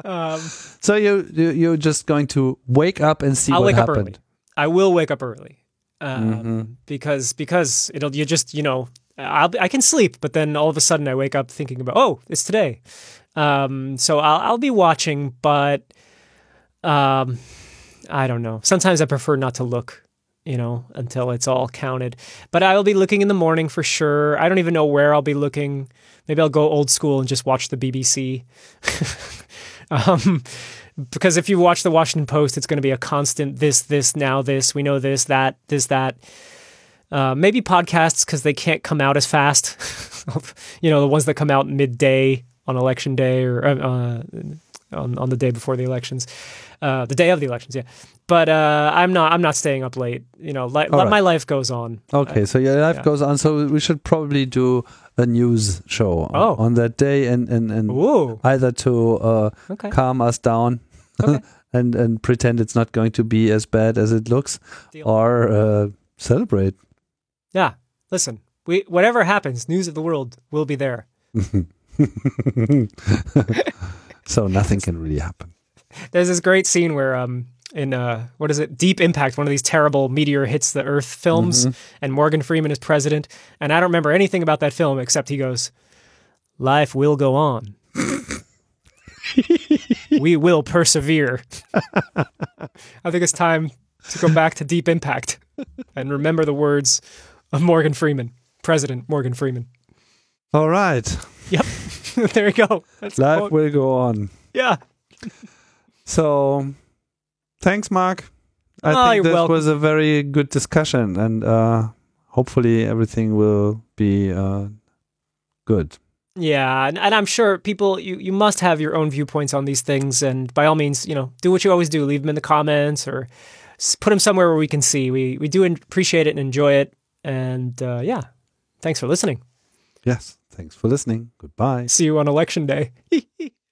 Um, So you, you you're just going to wake up and see I'll what wake up happened. early. I will wake up early um, Mhm. because because it'll you just you know I'll be- I can sleep, but then all of a sudden I wake up thinking about oh it's today. Um, so I'll I'll be watching, but um, I don't know. Sometimes I prefer not to look. You know, until it's all counted. But I will be looking in the morning for sure. I don't even know where I'll be looking. Maybe I'll go old school and just watch the BBC. um, because if you watch the Washington Post, it's going to be a constant this, this, now this, we know this, that, this, that. Uh, maybe podcasts because they can't come out as fast. you know, the ones that come out midday on election day or uh, on, on the day before the elections, uh, the day of the elections. Yeah, but uh, I'm not. I'm not staying up late. You know, li- right. my life goes on. Okay, so your life yeah. goes on. So we should probably do a news show on- Oh. on that day and and and Ooh, either to uh, okay. calm us down Okay. and and pretend it's not going to be as bad as it looks, Deal. or uh, celebrate. Yeah, listen. We whatever happens, news of the world will be there. so nothing can really happen. There's this great scene where um in uh what is it Deep Impact, one of these terrible meteor hits the Earth films, and Morgan Freeman is president, and I don't remember anything about that film except he goes, "Life will go on." we will persevere. I think it's time to go back to Deep Impact and remember the words of Morgan Freeman, President Morgan Freeman. All right, Yep. there you go. That's life will go on. yeah. So, thanks, Mark. I Oh, think this welcome. was a very good discussion, and uh, hopefully everything will be uh, good. Yeah, and, and I'm sure people you, you must have your own viewpoints on these things, and by all means, you know, do what you always do. Leave them in the comments or put them somewhere where we can see. We we do appreciate it and enjoy it, and uh, yeah, thanks for listening. Yes. Thanks for listening. Goodbye. See you on election day.